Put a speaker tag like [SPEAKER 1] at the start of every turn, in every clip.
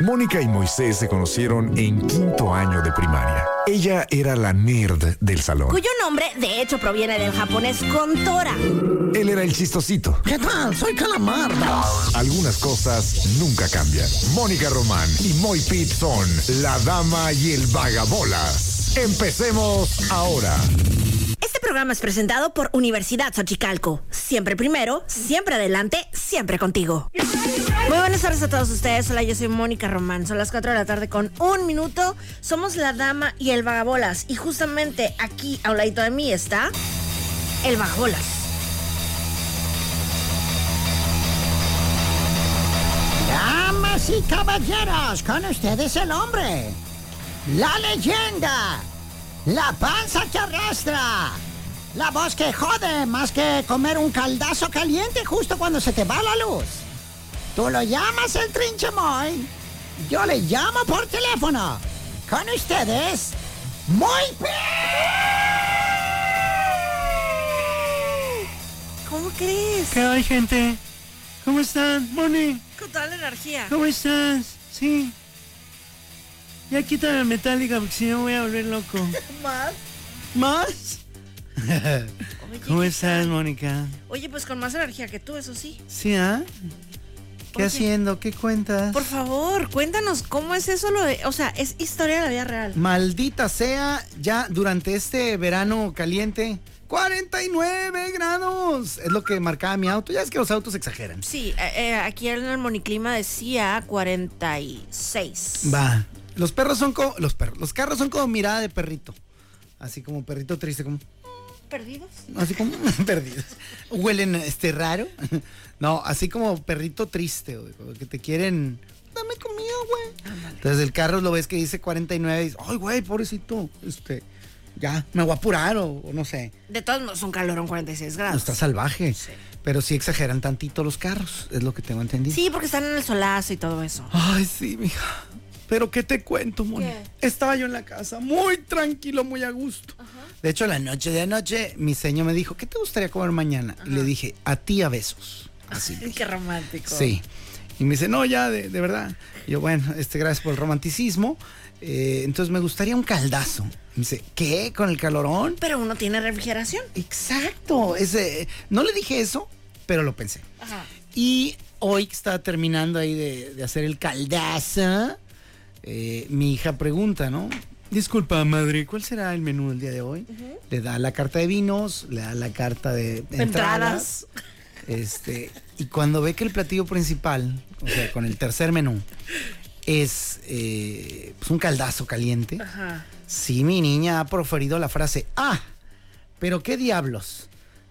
[SPEAKER 1] Mónica y Moisés se conocieron en quinto año de primaria. Ella era la nerd del salón.
[SPEAKER 2] Cuyo nombre, de hecho, proviene del japonés Kontora.
[SPEAKER 1] Él era el chistosito.
[SPEAKER 3] ¿Qué tal? Soy Calamar.
[SPEAKER 1] Algunas cosas nunca cambian. Mónica Román y Moy Pitt son la dama y el vagabolas. Empecemos ahora.
[SPEAKER 2] Este programa es presentado por Universidad Xochicalco. Siempre primero, siempre adelante, siempre contigo. Muy buenas tardes a todos ustedes. Hola, yo soy Mónica Román. Son las 4 de la tarde con un minuto. Somos la dama y el vagabolas. Y justamente aquí, a un ladito de mí, está el vagabolas.
[SPEAKER 3] Damas y caballeros, con ustedes el hombre, la leyenda, la panza que arrastra, la voz que jode más que comer un caldazo caliente justo cuando se te va la luz. Tú lo llamas el trinchemoy, yo le llamo por teléfono. Con ustedes, muy
[SPEAKER 2] ¿Cómo crees?
[SPEAKER 4] ¿Qué hay, gente? ¿Cómo están? Moni,
[SPEAKER 2] Con toda la energía.
[SPEAKER 4] ¿cómo estás? Sí. Ya quita la metálica porque si no voy a volver loco.
[SPEAKER 2] ¿Más?
[SPEAKER 4] ¿Más?
[SPEAKER 2] Oye,
[SPEAKER 4] ¿Cómo
[SPEAKER 2] ¿qué
[SPEAKER 4] estás? Mónica?
[SPEAKER 2] Oye, pues con más energía que tú, eso sí.
[SPEAKER 4] ¿Sí, ah? ¿Qué
[SPEAKER 2] Oye.
[SPEAKER 4] haciendo? ¿Qué cuentas?
[SPEAKER 2] Por favor, cuéntanos cómo es eso lo de. O sea, es historia de la vida real.
[SPEAKER 4] Maldita sea, ya durante este verano caliente, 49 grados. Es lo que marcaba mi auto. Ya es que los autos exageran.
[SPEAKER 2] Sí, eh, eh, aquí en el moniclima decía 46.
[SPEAKER 4] Va. Los perros son como. Los perros. Los carros son como mirada de perrito. Así como perrito triste, como.
[SPEAKER 2] ¿Perdidos?
[SPEAKER 4] Así como perdidos. Huelen este raro. No, así como perrito triste, güey. que te quieren. Dame comida, güey. Entonces el carro lo ves que dice 49 y dices, ay, güey, pobrecito. Este. Ya, me voy a apurar o, o no sé.
[SPEAKER 2] De todos modos, un calorón 46 grados.
[SPEAKER 4] Está salvaje. Pero sí exageran tantito los carros, es lo que tengo entendido.
[SPEAKER 2] Sí, porque están en el solazo y todo eso.
[SPEAKER 4] Ay, sí, mija. Pero ¿qué te cuento, Moni?
[SPEAKER 2] ¿Qué?
[SPEAKER 4] Estaba yo en la casa, muy tranquilo, muy a gusto. De hecho, la noche de anoche, mi señor me dijo, ¿qué te gustaría comer mañana? Y le dije, a ti a besos. Así.
[SPEAKER 2] Qué romántico.
[SPEAKER 4] sí. Y me dice, no, ya, de, de verdad. Y yo, bueno, este, gracias por el romanticismo. Eh, entonces me gustaría un caldazo. Me dice, ¿qué? ¿Con el calorón?
[SPEAKER 2] Pero uno tiene refrigeración.
[SPEAKER 4] Exacto. Ese, no le dije eso, pero lo pensé.
[SPEAKER 2] Ajá.
[SPEAKER 4] Y hoy que está terminando ahí de, de hacer el caldazo, eh, mi hija pregunta, ¿no? Disculpa, madre, ¿cuál será el menú del día de hoy? Le da la carta de vinos, le da la carta de,
[SPEAKER 2] Entradas.
[SPEAKER 4] Este, y cuando ve que el platillo principal, o sea, con el tercer menú, es eh, pues un caldazo caliente,
[SPEAKER 2] Ajá.
[SPEAKER 4] sí, mi niña ha proferido la frase, ah, pero qué diablos.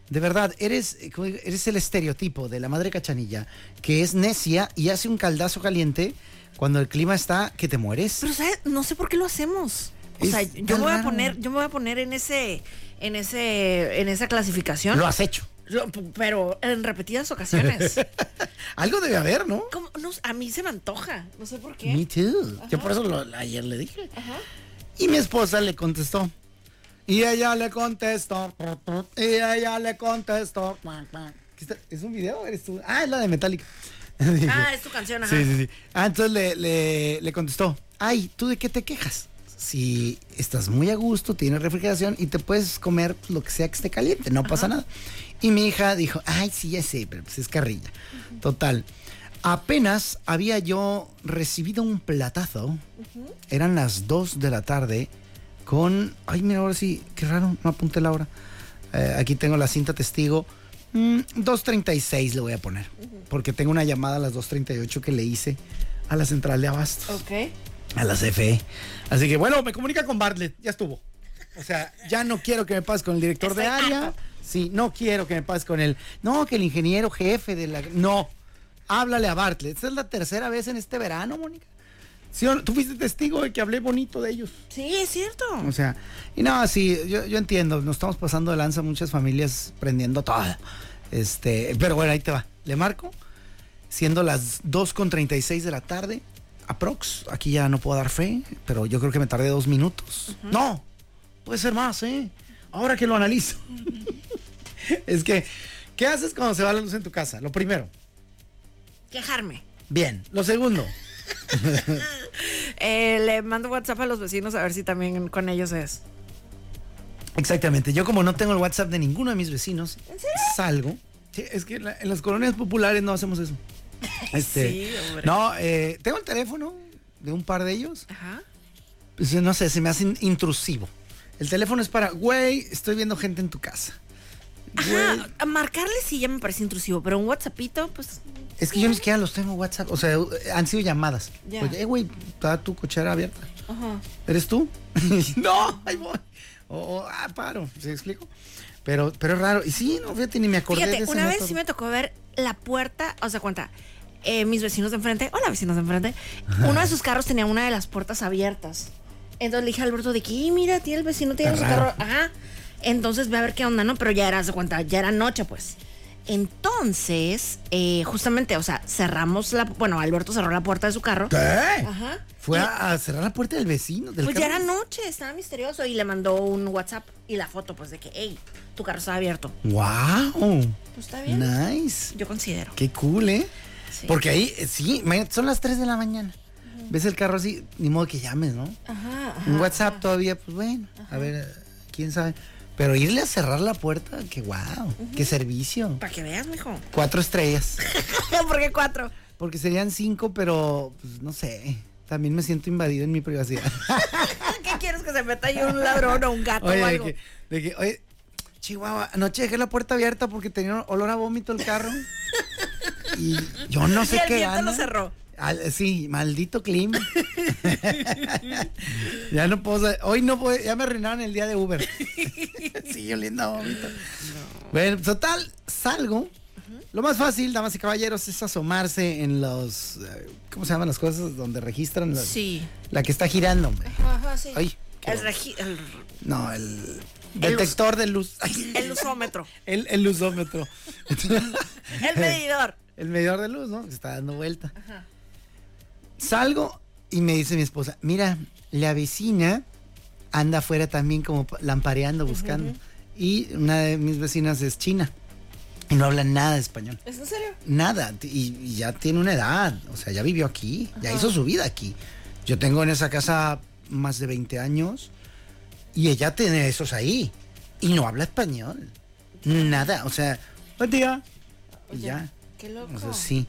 [SPEAKER 4] De verdad, eres, eh, eres el estereotipo de la madre cachanilla que es necia y hace un caldazo caliente cuando el clima está que te mueres.
[SPEAKER 2] Pero ¿sabes? no sé por qué lo hacemos. O
[SPEAKER 4] Es
[SPEAKER 2] sea, yo me voy a poner, yo me voy a poner en ese, en ese, en esa clasificación.
[SPEAKER 4] Lo has hecho.
[SPEAKER 2] Pero en repetidas ocasiones.
[SPEAKER 4] Algo debe haber, ¿no?
[SPEAKER 2] A mí se me antoja. No sé por qué.
[SPEAKER 4] Me too. Yo por eso lo- ayer le dije. Y mi esposa le contestó. Y ella le contestó. Y ella le contestó. ¿Es un video? ¿Eres tú? Ah, es la de Metallica.
[SPEAKER 2] Ah, es tu canción, ajá.
[SPEAKER 4] Sí, sí, sí. Ah, entonces le, le- le contestó. Ay, ¿tú de qué te quejas? Si estás muy a gusto, tienes refrigeración y te puedes comer lo que sea que esté caliente, no pasa nada. Y mi hija dijo, ay, sí, ya sé, pero pues es carrilla. Total. Apenas había yo recibido un platazo, eran las 2 de la tarde, con, ay, mira, ahora sí, qué raro, no apunté la hora. Eh, aquí tengo la cinta testigo. Mm, 2.36 le voy a poner, porque tengo una llamada a las 2.38 que le hice a la central de abastos,
[SPEAKER 2] Ok.
[SPEAKER 4] a la CFE. Así que bueno, me comunica con Bartlett, ya estuvo. O sea, ya no quiero que me pase con el director de área.
[SPEAKER 2] harto.
[SPEAKER 4] Sí, no quiero que me pase con él. No, que el ingeniero jefe de la... No, háblale a Bartlett. Esta es la tercera vez en este verano, Mónica. ¿Sí o no? Tú fuiste testigo de que hablé bonito de ellos.
[SPEAKER 2] Sí, es cierto.
[SPEAKER 4] O sea, y no, sí, yo, yo entiendo, nos estamos pasando de lanza muchas familias prendiendo todo. Este, pero bueno, ahí te va. Le marco, siendo las 2.36 de la tarde, aprox. Aquí ya no puedo dar fe, pero yo creo que me tardé dos minutos. No, puede ser más, ¿eh? Ahora que lo analizo. es que, ¿qué haces cuando se va la luz en tu casa? Lo primero,
[SPEAKER 2] Quejarme.
[SPEAKER 4] bien. Lo segundo,
[SPEAKER 2] Eh, le mando WhatsApp a los vecinos a ver si también con ellos es.
[SPEAKER 4] Exactamente. Yo como no tengo el WhatsApp de ninguno de mis vecinos, salgo. Sí, es que en las colonias populares no hacemos eso. Este,
[SPEAKER 2] Sí, hombre.
[SPEAKER 4] no, eh, tengo el teléfono de un par de ellos.
[SPEAKER 2] Ajá.
[SPEAKER 4] Pues, no sé, se me hace in- intrusivo. El teléfono es para, güey, estoy viendo gente en tu casa.
[SPEAKER 2] Ajá, a marcarle sí ya me parece intrusivo, pero un WhatsAppito, pues.
[SPEAKER 4] Es que yo ni siquiera los tengo en WhatsApp. O sea, han sido llamadas.
[SPEAKER 2] Ya.
[SPEAKER 4] Oye, eh, güey, está tu cochera abierta.
[SPEAKER 2] Ajá.
[SPEAKER 4] ¿Eres tú? no, ahí voy. O, o, ah, paro, ¿se explico? Pero, pero es raro. Y sí, no, fíjate, ni me acordé de
[SPEAKER 2] Fíjate,
[SPEAKER 4] ese
[SPEAKER 2] una vez sí me tocó ver la puerta, o sea, cuenta, eh, mis vecinos de enfrente, hola vecinos de enfrente, uno de sus carros tenía una de las puertas abiertas. Entonces le dije a Alberto de que, "Y mira, tío, el vecino tiene su carro. Ajá. Entonces ve a ver qué onda, ¿no? Pero ya era, de cuenta, ya era noche, pues. Entonces, eh, justamente, o sea, cerramos la. Bueno, Alberto cerró la puerta de su carro.
[SPEAKER 4] ¿Qué?
[SPEAKER 2] Ajá.
[SPEAKER 4] Fue
[SPEAKER 2] Y-
[SPEAKER 4] a, a cerrar la puerta del vecino. Del
[SPEAKER 2] Pues ya era noche, estaba misterioso y le mandó un WhatsApp y la foto, pues de que, hey, tu carro está abierto.
[SPEAKER 4] ¡Wow!
[SPEAKER 2] Pues está bien.
[SPEAKER 4] Nice.
[SPEAKER 2] Yo considero.
[SPEAKER 4] Qué cool, ¿eh?
[SPEAKER 2] Sí.
[SPEAKER 4] Porque ahí, sí, son las 3 de la mañana. Ves el carro así, ni modo que llames, ¿no?
[SPEAKER 2] Ajá.
[SPEAKER 4] Un WhatsApp todavía, pues bueno, a ver, quién sabe. Pero irle a cerrar la puerta, qué wow, qué servicio.
[SPEAKER 2] Para que veas, mijo.
[SPEAKER 4] Cuatro estrellas.
[SPEAKER 2] ¿Por qué cuatro?
[SPEAKER 4] Porque serían cinco, pero pues, no sé. También me siento invadido en mi privacidad.
[SPEAKER 2] ¿Qué quieres que se meta ahí un ladrón o un gato
[SPEAKER 4] oye,
[SPEAKER 2] o
[SPEAKER 4] de
[SPEAKER 2] algo?
[SPEAKER 4] que, de que, oye, Chihuahua, anoche dejé la puerta abierta porque tenía olor a vómito el carro. Y yo no sé
[SPEAKER 2] Y el
[SPEAKER 4] qué
[SPEAKER 2] viento lo
[SPEAKER 4] gana.
[SPEAKER 2] cerró.
[SPEAKER 4] Al- sí, maldito clima. ya no puedo, hoy no puedo, ya me arruinaron el día de Uber. sí, oliendo a vómito. Bueno, total, salgo. Lo más fácil, damas y caballeros, es asomarse en los, eh, ¿cómo se llaman las cosas? Donde registran
[SPEAKER 2] Sí.
[SPEAKER 4] la que está girando, hombre.
[SPEAKER 2] Ajá, sí.
[SPEAKER 4] Ay,
[SPEAKER 2] el,
[SPEAKER 4] No, el detector de luz.
[SPEAKER 2] El luzómetro.
[SPEAKER 4] el, el luzómetro.
[SPEAKER 2] el medidor.
[SPEAKER 4] El medidor de luz, ¿no? Que está dando vuelta. Salgo y me dice mi esposa, mira, la vecina anda afuera también como pa- lampareando, buscando. Y una de mis vecinas es china. Y no habla nada de español.
[SPEAKER 2] ¿Es en serio?
[SPEAKER 4] Nada. Y, y ya tiene una edad. O sea, ya vivió aquí. Ya hizo su vida aquí. Yo tengo en esa casa más de 20 años. Y ella tiene esos ahí. Y no habla español. Nada. O sea, buen día. Y ya.
[SPEAKER 2] Qué loco.
[SPEAKER 4] O sea, sí.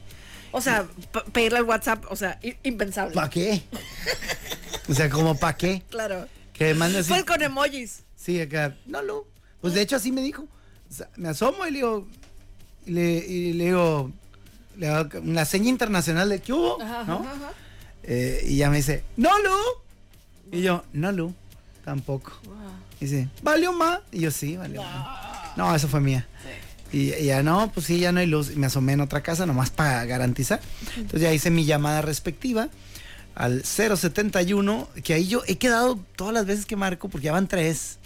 [SPEAKER 2] O sea, pedirle el WhatsApp, o sea, impensable.
[SPEAKER 4] ¿Para qué? o sea, como para qué?
[SPEAKER 2] Claro.
[SPEAKER 4] Que manda así.
[SPEAKER 2] Pues con emojis.
[SPEAKER 4] Sí, acá. No, no. Pues de hecho así me dijo. O sea, me asomo y le digo. Y le, y le digo. Le hago una seña internacional de que hubo,
[SPEAKER 2] Ajá,
[SPEAKER 4] ¿no?
[SPEAKER 2] ajá, ajá.
[SPEAKER 4] Eh, y ya me dice, no, Lu. Y yo, no, Lu. Tampoco. Dice, ¿valió más? Y yo, sí, valió más. No, eso fue mía. Y, y ya no, pues sí, ya no hay luz. Y me asomé en otra casa nomás para garantizar. Entonces ya hice mi llamada respectiva al 071, que ahí yo he quedado todas las veces que marco, porque ya van tres,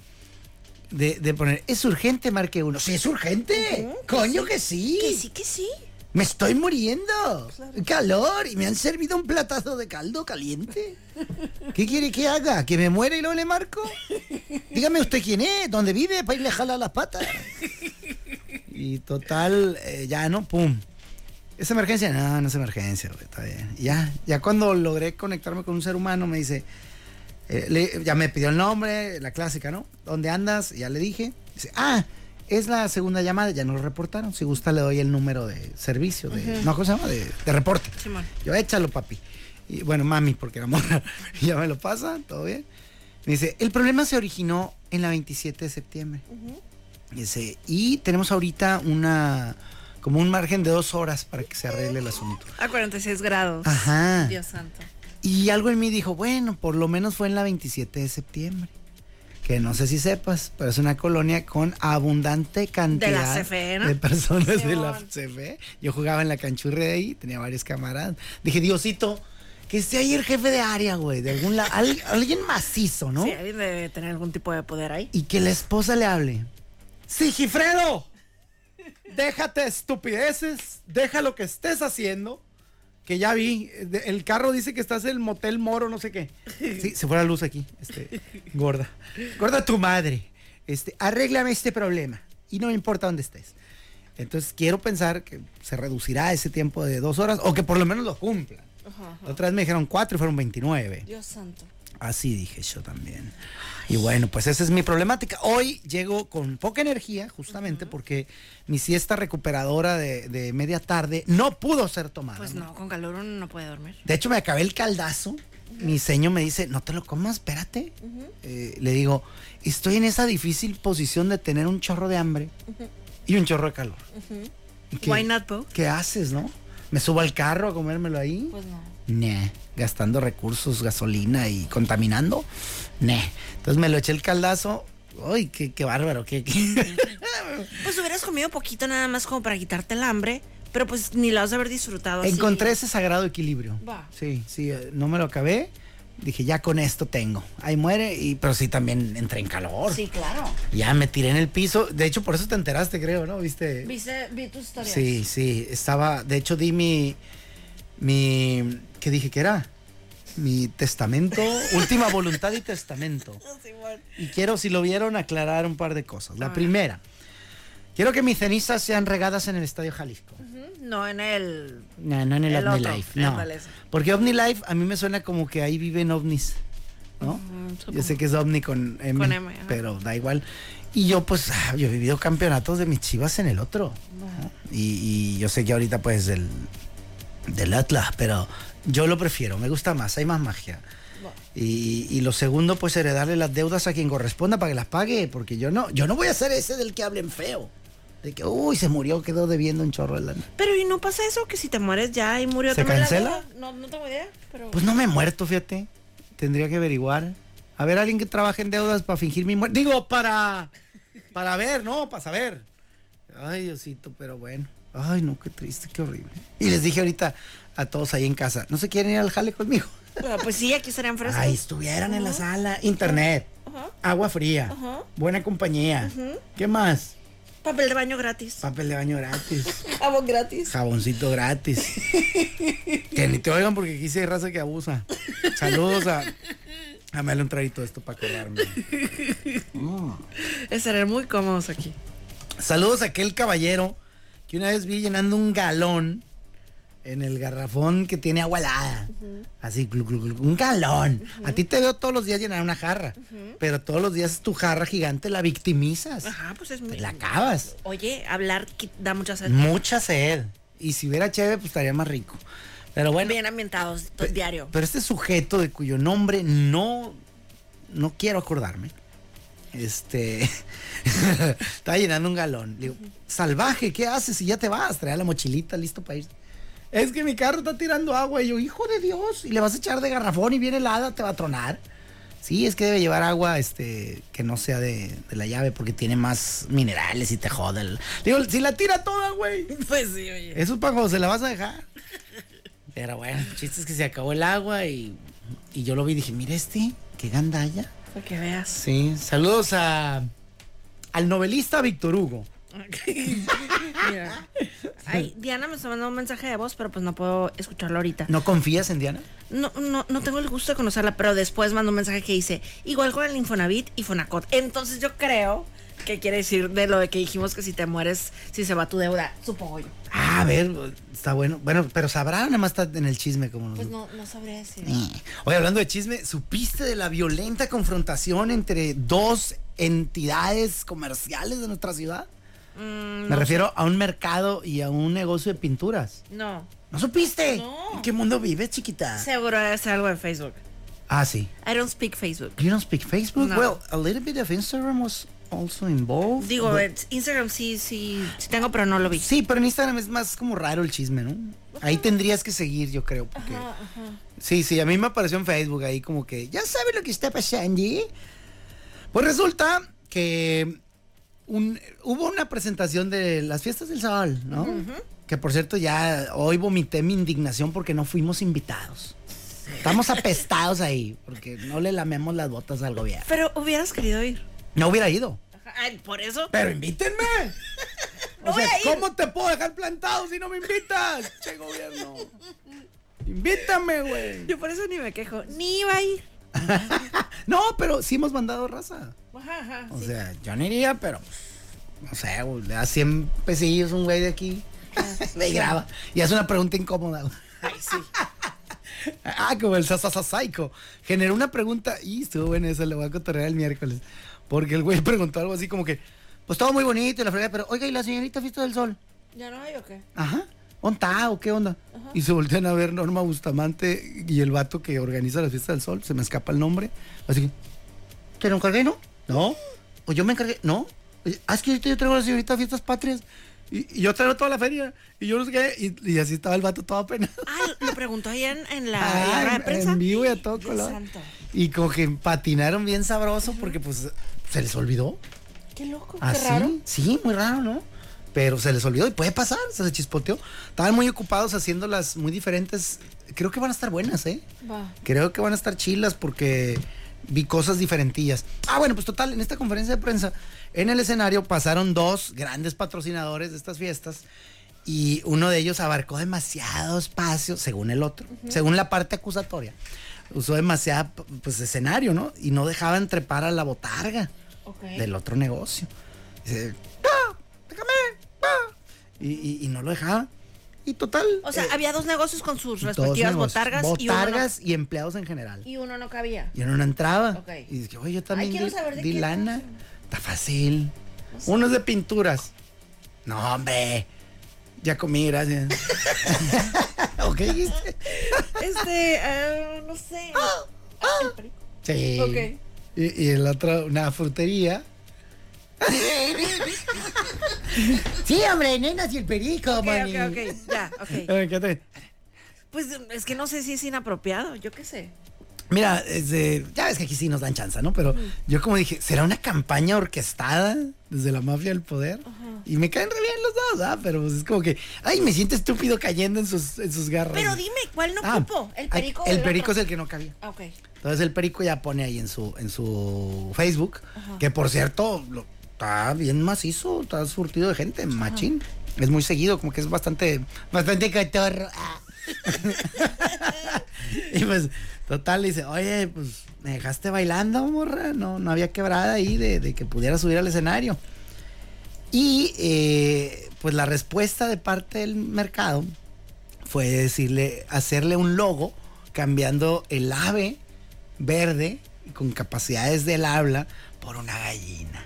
[SPEAKER 4] de, de poner, ¿es urgente? Marque uno. Sí, es urgente. Coño que sí.
[SPEAKER 2] Que sí, que sí.
[SPEAKER 4] Me estoy muriendo. Calor. Y me han servido un platazo de caldo caliente. ¿Qué quiere que haga? ¿Que me muera y luego le marco? Dígame usted quién es, dónde vive, para irle a jalar las patas. Y total, eh, ya no, pum. ¿Es emergencia? No, no es emergencia, güey, está bien. Y Ya, ya cuando logré conectarme con un ser humano, me dice, eh, le- ya me pidió el nombre, la clásica, ¿no? ¿Dónde andas? Ya le dije. Dice, ah, es la segunda llamada, ya nos reportaron. Si gusta, le doy el número de servicio, de, no, ¿cómo se llama? De, de reporte.
[SPEAKER 2] Simón.
[SPEAKER 4] Yo, échalo, papi. Y bueno, mami, porque era morra. Y ya me lo pasa, todo bien. Me dice, el problema se originó en la 27 de septiembre. Dice, y tenemos ahorita una, como un margen de dos horas para que se arregle el asunto.
[SPEAKER 2] A 46 grados.
[SPEAKER 4] Ajá.
[SPEAKER 2] Dios santo.
[SPEAKER 4] Y algo en mí dijo, bueno, por lo menos fue en la 27 de septiembre. Que no sé si sepas, pero es una colonia con abundante cantidad
[SPEAKER 2] CFE, ¿no?
[SPEAKER 4] de personas de la. CFE. Yo jugaba en la canchurre de ahí, tenía varios camaradas. Dije, Diosito, que esté ahí el jefe de área, güey, de algún lado, alguien macizo, ¿no?
[SPEAKER 2] Sí, alguien debe tener algún tipo de poder ahí.
[SPEAKER 4] Y que la esposa le hable. Sigifredo, déjate estupideces, deja lo que estés haciendo. Que ya vi, el carro dice que estás en el motel moro, no sé qué. Sí, se fue la luz aquí, este, gorda. Gorda tu madre. Este, arréglame este problema. Y no me importa dónde estés. Entonces quiero pensar que se reducirá ese tiempo de dos horas o que por lo menos lo cumplan. La otra vez me dijeron cuatro y fueron 29.
[SPEAKER 2] Dios santo.
[SPEAKER 4] Así dije yo también. Y bueno, pues esa es mi problemática. Hoy llego con poca energía, justamente porque mi siesta recuperadora de, de media tarde no pudo ser tomada.
[SPEAKER 2] Pues no, con calor uno no puede dormir.
[SPEAKER 4] De hecho, me acabé el caldazo. Mi seño me dice, no te lo comas, espérate. Eh, le digo, estoy en esa difícil posición de tener un chorro de hambre y un chorro de calor. ¿Qué-
[SPEAKER 2] Why not?
[SPEAKER 4] ¿Qué haces, no? ¿Me subo al carro a comérmelo ahí?
[SPEAKER 2] Pues no.
[SPEAKER 4] Nah, gastando recursos, gasolina y contaminando. Nah. Entonces me lo eché el caldazo. Uy, qué, qué bárbaro, qué, qué-
[SPEAKER 2] Pues hubieras comido poquito nada más como para quitarte el hambre, pero pues ni lo has de haber disfrutado. así.
[SPEAKER 4] Encontré ese sagrado equilibrio.
[SPEAKER 2] Va.
[SPEAKER 4] Sí, sí, eh, no me lo acabé. Dije, ya con esto tengo. Ahí muere, y, pero sí también entré en calor.
[SPEAKER 2] Sí, claro.
[SPEAKER 4] Ya me tiré en el piso. De hecho, por eso te enteraste, creo, ¿no? ¿Viste?
[SPEAKER 2] ¿Viste, vi tus historias?
[SPEAKER 4] Sí, sí. Estaba, de hecho, di mi, mi, ¿qué dije que era? Mi testamento, última voluntad y testamento. Y quiero, si lo vieron, aclarar un par de cosas. La primera, quiero que mis cenizas sean regadas en el Estadio Jalisco.
[SPEAKER 2] No, en el...
[SPEAKER 4] No, no en el,
[SPEAKER 2] El
[SPEAKER 4] OVNI
[SPEAKER 2] otro,
[SPEAKER 4] Life, no. Porque OVNI Life a mí me suena como que ahí viven ovnis, ¿no? Yo sé que es OVNI con M,
[SPEAKER 2] Con M, ajá.
[SPEAKER 4] pero da igual. Y yo pues, ah, yo he vivido campeonatos de mis chivas en el otro. Y, y yo sé que ahorita pues del, del Atlas, pero yo lo prefiero, me gusta más, hay más magia. Y, y lo segundo, pues heredarle las deudas a quien corresponda para que las pague, porque yo no, yo no voy a ser ese del que hablen feo. De que, uy, se murió, quedó debiendo un chorro de lana.
[SPEAKER 2] Pero ¿y no pasa eso? Que si te mueres ya y murió
[SPEAKER 4] ¿Se
[SPEAKER 2] la
[SPEAKER 4] cancela?
[SPEAKER 2] deuda? No, no tengo idea, pero...
[SPEAKER 4] Pues no me he muerto, fíjate. Tendría que averiguar. A ver, alguien que trabaje en deudas para fingir mi muerte. Digo, para. Para ver, no, para saber. Ay, Diosito, pero bueno. Ay, no, qué triste, qué horrible. Y les dije ahorita a todos ahí en casa, ¿no se quieren ir al jale conmigo?
[SPEAKER 2] Pues sí, aquí estarían frescos.
[SPEAKER 4] Ay, estuvieran en la sala. Internet, agua fría, buena compañía. ¿Qué más?
[SPEAKER 2] Papel de baño gratis.
[SPEAKER 4] Papel de baño gratis,
[SPEAKER 2] Jabón gratis.
[SPEAKER 4] jaboncito gratis. que ni te oigan porque aquí hay raza que abusa. Saludos a... A un traguito esto para acordarme.
[SPEAKER 2] Estarán muy cómodos aquí.
[SPEAKER 4] Saludos a aquel caballero que una vez vi llenando un galón en el garrafón que tiene agua helada. Así, glu, glu, glu, un galón. A ti te veo todos los días llenar una jarra, pero todos los días tu jarra gigante la victimizas.
[SPEAKER 2] Ajá, pues es muy...
[SPEAKER 4] Te la acabas.
[SPEAKER 2] Oye, hablar da mucha sed.
[SPEAKER 4] Mucha sed. Y si hubiera chévere, pues estaría más rico. Pero bueno.
[SPEAKER 2] Bien ambientados, diario.
[SPEAKER 4] Pero este sujeto de cuyo nombre no, no quiero acordarme. Este. estaba llenando un galón. Le digo, salvaje, ¿qué haces si ya te vas? Trae la mochilita listo para ir. Es que mi carro está tirando agua. Y yo, hijo de Dios, y le vas a echar de garrafón y viene helada, te va a tronar. Sí, es que debe llevar agua este que no sea de, de la llave porque tiene más minerales y te jode. el- Digo, si la tira toda, güey.
[SPEAKER 2] Pues sí, oye.
[SPEAKER 4] Eso es para cuando se la vas a dejar. Pero bueno, el chiste es que se acabó el agua y, y yo lo vi y dije, mira este, qué gandalla.
[SPEAKER 2] Para que veas.
[SPEAKER 4] Sí, saludos a al novelista Víctor Hugo.
[SPEAKER 2] Mira. Ay, Diana me está mandando un mensaje de voz, pero pues no puedo escucharlo ahorita.
[SPEAKER 4] ¿No confías en Diana?
[SPEAKER 2] No, no, no tengo el gusto de conocerla, pero después mandó un mensaje que dice, igual con el Infonavit y Fonacot. Entonces yo creo que quiere decir de lo de que dijimos que si te mueres, si se va tu deuda, supongo yo.
[SPEAKER 4] Ah, a ver, está bueno. Bueno, pero sabrá, nada más está en el chisme como
[SPEAKER 2] Pues
[SPEAKER 4] nosotros.
[SPEAKER 2] no, no sabría decir.
[SPEAKER 4] Eh. Oye, hablando de chisme, ¿supiste de la violenta confrontación entre dos entidades comerciales de nuestra ciudad?
[SPEAKER 2] Mm,
[SPEAKER 4] Me refiero a un mercado y a un negocio de pinturas.
[SPEAKER 2] no,
[SPEAKER 4] ¿No supiste?
[SPEAKER 2] No.
[SPEAKER 4] ¿En qué mundo vives, chiquita?
[SPEAKER 2] seguro es algo de Facebook.
[SPEAKER 4] Ah, sí.
[SPEAKER 2] I don't speak Facebook.
[SPEAKER 4] You don't speak Facebook?
[SPEAKER 2] No.
[SPEAKER 4] Well, a little bit of Instagram was also involved.
[SPEAKER 2] Digo,
[SPEAKER 4] but-
[SPEAKER 2] eh, Instagram sí, sí, sí tengo, pero no lo vi.
[SPEAKER 4] Sí, pero en Instagram es más como raro el chisme, ¿no? Ahí tendrías que seguir, yo creo, porque... Sí, sí, a mí me apareció en Facebook ahí como que, ya sabe lo que está pasando. Pues resulta que un- hubo una presentación de las fiestas del sol, ¿no? Que por cierto ya hoy vomité mi indignación porque no fuimos invitados. Estamos apestados ahí, porque no le lamemos las botas al gobierno.
[SPEAKER 2] Pero hubieras querido ir.
[SPEAKER 4] No hubiera ido.
[SPEAKER 2] Ay, por eso.
[SPEAKER 4] Pero invítenme.
[SPEAKER 2] No
[SPEAKER 4] o
[SPEAKER 2] voy
[SPEAKER 4] sea,
[SPEAKER 2] a ir.
[SPEAKER 4] ¿cómo te puedo dejar plantado si no me invitas? Che gobierno. Invítame, güey.
[SPEAKER 2] Yo por eso ni me quejo. Ni iba a ir.
[SPEAKER 4] No, pero sí hemos mandado raza.
[SPEAKER 2] Ajá, ajá.
[SPEAKER 4] O sea, yo no iría, pero pues, no sé, güey, le da 100 pesillos un güey de aquí. Me graba y hace una pregunta incómoda.
[SPEAKER 2] Ay, sí.
[SPEAKER 4] Ah, como el sasasasaico. Generó una pregunta, y estuvo buena esa, le voy a cotorrear el miércoles. Porque el güey preguntó algo así como que, pues todo muy bonito y la fregada, pero oiga, ¿y la señorita Fiesta del Sol?
[SPEAKER 2] ¿Ya no hay o qué?
[SPEAKER 4] Ajá. ¿Dónde está o qué onda? Y se voltean a ver Norma Bustamante y el vato que organiza la Fiesta del Sol, se me escapa el nombre. Así que, ¿te lo encargué, no? No. ¿O yo me encargué? No. Ah, es que ahorita yo traigo a la señorita Fiestas Patrias. Y, y yo traigo toda la feria. Y yo no sé qué. Y, y así estaba el vato todo apenas.
[SPEAKER 2] Ah, lo preguntó ahí en, en la,
[SPEAKER 4] Ah,
[SPEAKER 2] en de
[SPEAKER 4] en-
[SPEAKER 2] prensa.
[SPEAKER 4] en vivo y a todo color. Y como que patinaron bien sabroso porque pues se les olvidó.
[SPEAKER 2] Qué loco, qué
[SPEAKER 4] Así,
[SPEAKER 2] raro.
[SPEAKER 4] sí, muy raro, ¿no? Pero se les olvidó y puede pasar, se les chispoteó. Estaban muy ocupados haciéndolas muy diferentes. Creo que van a estar buenas, ¿eh?
[SPEAKER 2] Va.
[SPEAKER 4] Creo que van a estar chilas porque vi cosas diferentillas. Ah, bueno, pues total, en esta conferencia de prensa, en el escenario pasaron dos grandes patrocinadores de estas fiestas y uno de ellos abarcó demasiado espacio, según el otro, según la parte acusatoria. Usó demasiado, pues, escenario, ¿no? Y no dejaban trepar a la botarga
[SPEAKER 2] Ok.
[SPEAKER 4] del otro negocio. Dice, ¡Ah! ¡Déjame! ¡Ah! Y, y- y no lo dejaban. Y total.
[SPEAKER 2] O sea,
[SPEAKER 4] eh,
[SPEAKER 2] había dos negocios con sus respectivas botargas,
[SPEAKER 4] Botargas y, empleados en general.
[SPEAKER 2] y, uno no, y uno no cabía.
[SPEAKER 4] Y uno no entraba. Y dije, oye, yo también
[SPEAKER 2] quiero
[SPEAKER 4] di,
[SPEAKER 2] saber de
[SPEAKER 4] di
[SPEAKER 2] qué
[SPEAKER 4] lana. Está fácil. Uno es de pinturas. No, hombre. Ya comí, gracias. ¿O qué dijiste?
[SPEAKER 2] Este, ah, no sé.
[SPEAKER 4] Sí.
[SPEAKER 2] Ok.
[SPEAKER 4] Y, y el otro, una frutería. sí, hombre, nenas y el perico,
[SPEAKER 2] Ok,
[SPEAKER 4] mami.
[SPEAKER 2] ok, ok, ya, ok.
[SPEAKER 4] Eh, ¿qué te-
[SPEAKER 2] Pues es que no sé si es inapropiado, yo qué sé.
[SPEAKER 4] Mira, este, ya ves que aquí sí nos dan chance, ¿no? Pero yo como dije, ¿será una campaña orquestada desde la mafia del poder? Y me caen re bien los dos, ¿ah? Pero pues es como que, ay, me siento estúpido cayendo en sus, en sus garras.
[SPEAKER 2] Pero dime, ¿cuál no
[SPEAKER 4] Ah,
[SPEAKER 2] cupo? ¿El perico
[SPEAKER 4] El
[SPEAKER 2] el
[SPEAKER 4] perico
[SPEAKER 2] otro?
[SPEAKER 4] es el que no cabía.
[SPEAKER 2] Ah, ok.
[SPEAKER 4] Entonces el perico ya pone ahí en su, en su Facebook, que por cierto, lo- está bien macizo, está surtido de gente, machín. Es muy seguido, como que es bastante, bastante cotorro. Ah. y pues, total, dice, oye, pues, me dejaste bailando, morra. No, no había quebrada ahí de, de que pudiera subir al escenario. Y eh, pues la respuesta de parte del mercado fue decirle, hacerle un logo cambiando el ave verde con capacidades del habla por una gallina.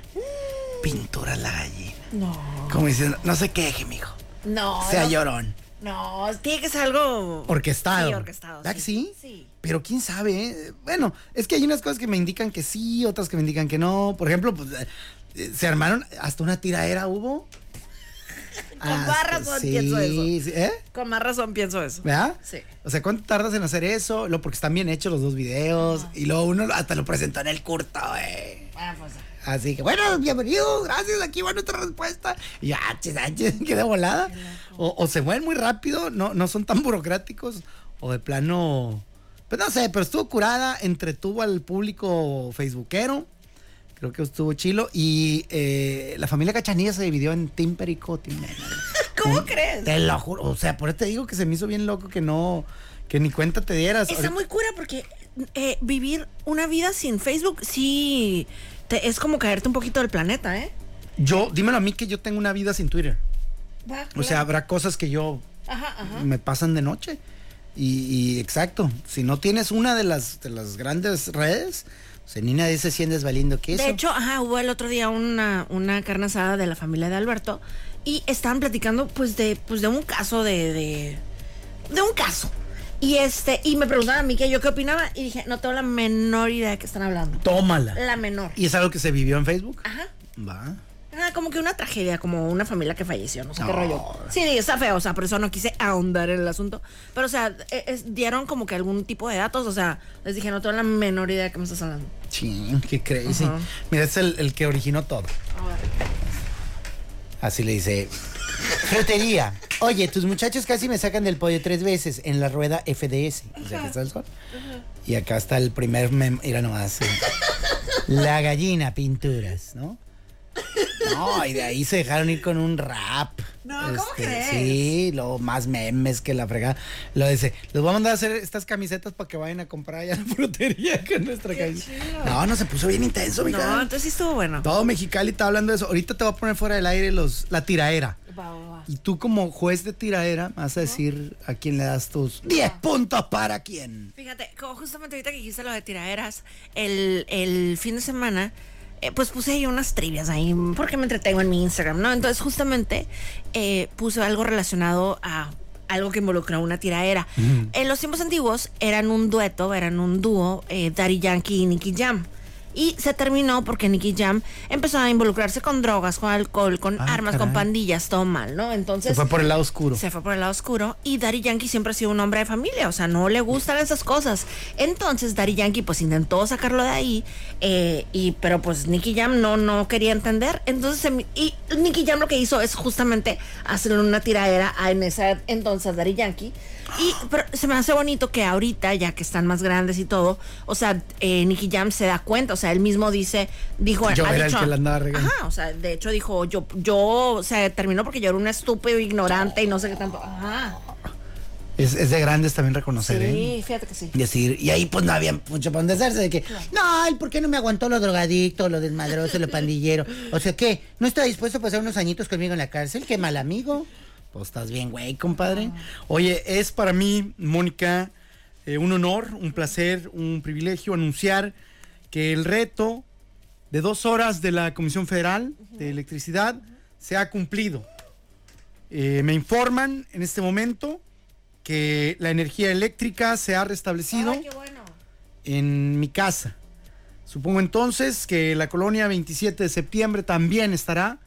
[SPEAKER 4] Pintura la gallina.
[SPEAKER 2] No.
[SPEAKER 4] Como diciendo, no se queje, mijo.
[SPEAKER 2] No.
[SPEAKER 4] Sea
[SPEAKER 2] no,
[SPEAKER 4] llorón.
[SPEAKER 2] No, tiene que ser algo.
[SPEAKER 4] Orquestado.
[SPEAKER 2] Sí, orquestado.
[SPEAKER 4] ¿Verdad que sí?
[SPEAKER 2] Sí.
[SPEAKER 4] Pero quién sabe, eh? Bueno, es que hay unas cosas que me indican que sí, otras que me indican que no. Por ejemplo, pues, eh, se armaron, hasta una tiraera hubo.
[SPEAKER 2] Con más razón
[SPEAKER 4] sí,
[SPEAKER 2] pienso eso.
[SPEAKER 4] sí, ¿Eh?
[SPEAKER 2] Con más razón pienso eso.
[SPEAKER 4] ¿Verdad?
[SPEAKER 2] Sí.
[SPEAKER 4] O sea, ¿cuánto tardas en hacer eso? Lo porque están bien hechos los dos videos. Y luego uno hasta lo presentó en el curto, güey.
[SPEAKER 2] Ah, pues.
[SPEAKER 4] Así que, bueno, bienvenido, gracias, aquí va nuestra respuesta. Y ya, chis, quedé volada. O, o se mueven muy rápido, no, no son tan burocráticos, o de plano. Pues no sé, pero estuvo curada, entretuvo al público facebookero. Creo que estuvo chilo. Y eh, la familia Cachanilla se dividió en Team Perico, Nena.
[SPEAKER 2] ¿Cómo
[SPEAKER 4] Un-
[SPEAKER 2] crees?
[SPEAKER 4] Te lo juro. O sea, por eso te digo que se me hizo bien loco que no. Que ni cuenta te dieras.
[SPEAKER 2] Está muy cura porque eh, vivir una vida sin Facebook sí te- es como caerte un poquito del planeta, ¿eh?
[SPEAKER 4] Yo, dímelo a mí que yo tengo una vida sin Twitter.
[SPEAKER 2] Va,
[SPEAKER 4] O sea, habrá cosas que yo
[SPEAKER 2] Ajá, ajá.
[SPEAKER 4] me pasan de noche. Y, y exacto, si no tienes una de las, de las grandes redes, pues en ni nadie se sientes valiendo que eso.
[SPEAKER 2] De hecho, ajá, hubo el otro día una, una carne asada de la familia de Alberto y estaban platicando pues de, pues de un caso de, de, de un caso. Y este, y me preguntaban a mí que yo qué opinaba y dije, no tengo la menor idea de qué están hablando.
[SPEAKER 4] tómala.
[SPEAKER 2] La menor.
[SPEAKER 4] ¿Y es algo que se vivió en Facebook?
[SPEAKER 2] Ajá.
[SPEAKER 4] Va.
[SPEAKER 2] Ah, como que una tragedia, como una familia que falleció, no sé qué rollo. Sí, está feo, o sea, por eso no quise ahondar en el asunto. Pero, o sea, e- es- dieron como que algún tipo de datos, o sea, les dije, no tengo la menor idea de qué me estás hablando.
[SPEAKER 4] Ching, qué crazy. Mira, es el, el que originó todo. Así le dice. Frutería. Oye, tus muchachos casi me sacan del podio tres veces en la rueda FDS. O sea, que está el sol. Y acá está el primer mem. Mira nomás. eh. La gallina, pinturas, ¿no? No, y de ahí se dejaron ir con un rap. Este,
[SPEAKER 2] No, ¿cómo crees?
[SPEAKER 4] Sí, luego más memes que la fregada. Lo dice, les voy a mandar a hacer estas camisetas para que vayan a comprar allá la frutería con nuestra camisa. No, no, se puso bien intenso, mija.
[SPEAKER 2] No, entonces sí estuvo bueno.
[SPEAKER 4] Todo Mexicali está hablando de eso. Ahorita te voy a poner fuera del aire los, la tiraera.
[SPEAKER 2] Va, va, va.
[SPEAKER 4] Y tú como juez de tiraera vas a decir a quién le das tus 10 puntos para quién.
[SPEAKER 2] Fíjate, como justamente ahorita que dijiste lo de tiraderas, el, el fin de semana, eh, pues puse ahí unas trivias ahí, porque me entretengo en mi Instagram, ¿no? Entonces justamente eh, puse algo relacionado a algo que involucra una tiraera. En los tiempos antiguos eran un dueto, eran un dúo, eh, Daddy Yankee y Nicky Jam. Y se terminó porque Nicky Jam empezó a involucrarse con drogas, con alcohol, con
[SPEAKER 4] Ah,
[SPEAKER 2] armas, con pandillas, todo mal, ¿no? Entonces...
[SPEAKER 4] Se fue por el lado oscuro.
[SPEAKER 2] Se fue por el lado oscuro y Daddy Yankee siempre ha sido un hombre de familia, o sea, no le gustan esas cosas. Entonces Daddy Yankee pues intentó sacarlo de ahí, eh, y, pero pues Nicky Jam no, no quería entender. Entonces, y Nicky Jam lo que hizo es justamente hacerle una tiradera a en ese entonces Daddy Yankee. Y pero se me hace bonito que ahorita, ya que están más grandes y todo, o sea, eh, Nicky Jam se da cuenta, o sea, él mismo dice, dijo,
[SPEAKER 4] Yo era el que la andaba regando.
[SPEAKER 2] Ajá, o sea, de hecho dijo, yo, yo, se terminó porque yo era un estúpido, ignorante y no sé qué tanto. Ajá.
[SPEAKER 4] Es, es de grandes también reconocer, ¿eh?
[SPEAKER 2] Sí, fíjate que sí.
[SPEAKER 4] Y decir, y ahí pues no había mucho para donde hacerse de que, no, él, ¿por qué no me aguantó lo drogadicto, lo desmadroso, lo pandillero? O sea, ¿qué? ¿No está dispuesto a pasar unos añitos conmigo en la cárcel? ¿Qué mal amigo? Pues estás bien, güey, compadre. Oye, es para mí, Mónica, eh, un honor, un placer, un privilegio anunciar que el reto de dos horas de la Comisión Federal de Electricidad se ha cumplido. Eh, me informan en este momento que la energía eléctrica se ha restablecido
[SPEAKER 2] Ay, qué bueno.
[SPEAKER 4] en mi casa. Supongo entonces que la colonia 27 de septiembre también estará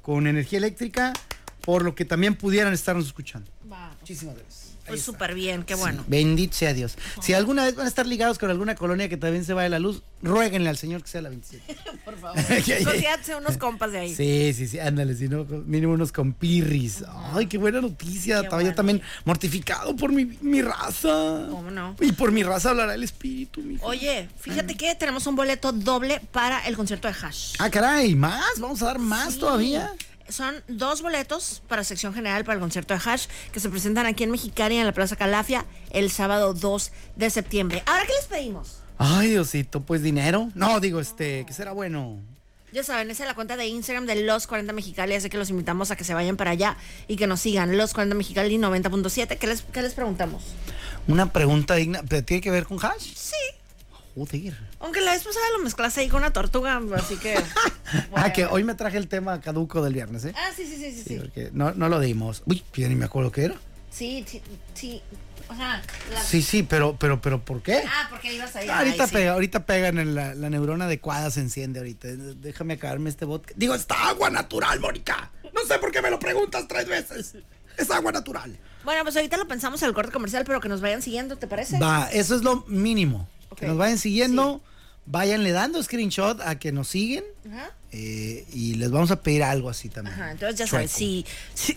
[SPEAKER 4] con energía eléctrica, por lo que también pudieran estarnos escuchando.
[SPEAKER 2] Va,
[SPEAKER 4] Muchísimas gracias. Ahí
[SPEAKER 2] pues súper bien, qué bueno.
[SPEAKER 4] Sí, bendito sea Dios. Si alguna vez van a estar ligados con alguna colonia que también se vaya la luz, ruéguenle al Señor que sea la 27.
[SPEAKER 2] Por favor. Consíganse unos compas de ahí.
[SPEAKER 4] Sí, sí, sí, ándale, si no, mínimo unos compirris. Ay, qué buena noticia.
[SPEAKER 2] Qué
[SPEAKER 4] Estaba yo
[SPEAKER 2] bueno.
[SPEAKER 4] también mortificado por mi, mi raza.
[SPEAKER 2] ¿Cómo no?
[SPEAKER 4] Y por mi raza hablará el espíritu, mi
[SPEAKER 2] Oye, fíjate que tenemos un boleto doble para el concierto de Hash.
[SPEAKER 4] Ah, caray, más, vamos a dar más
[SPEAKER 2] Sí.
[SPEAKER 4] todavía.
[SPEAKER 2] Son dos boletos para sección general para el concierto de Hash que se presentan aquí en Mexicali en la Plaza Calafia el sábado 2 de septiembre. Ahora, ¿qué les pedimos?
[SPEAKER 4] Ay, Diosito, pues dinero. No, digo, este, que será bueno.
[SPEAKER 2] Ya saben, esa es la cuenta de Instagram de Los 40 Mexicali, así que los invitamos a que se vayan para allá y que nos sigan. Los 40 Mexicali 90.7. ¿Qué les, ¿Qué les preguntamos?
[SPEAKER 4] Una pregunta digna, ¿pero tiene que ver con hash?
[SPEAKER 2] Sí.
[SPEAKER 4] Joder.
[SPEAKER 2] Aunque la vez pasada lo mezclaste ahí con una tortuga, así que...
[SPEAKER 4] Ah, que hoy me traje el tema caduco del viernes, ¿eh?
[SPEAKER 2] Ah, sí, sí, sí, sí.
[SPEAKER 4] Sí,
[SPEAKER 2] Sí,
[SPEAKER 4] porque no, no lo dimos. Uy, ya ni me acuerdo qué era.
[SPEAKER 2] sí, sí. sí. O sea, la-
[SPEAKER 4] Sí, sí, pero, pero, pero, ¿por qué?
[SPEAKER 2] Ah, porque ibas ahí.
[SPEAKER 4] Ah, ahorita
[SPEAKER 2] Ay, sí.
[SPEAKER 4] pega, ahorita pegan en la, la neurona adecuada se enciende ahorita. Déjame acabarme este vodka. Digo, está agua natural, Mónica. No sé por qué me lo preguntas tres veces. Es agua natural.
[SPEAKER 2] Bueno, pues ahorita lo pensamos en el corte comercial, pero que nos vayan siguiendo, ¿te parece?
[SPEAKER 4] Va, eso es lo mínimo. Que nos vayan siguiendo, váyanle dando screenshot a que nos siguen
[SPEAKER 2] Ajá.
[SPEAKER 4] eh, y les vamos a pedir algo así también.
[SPEAKER 2] Ajá, entonces ya saben, si, si,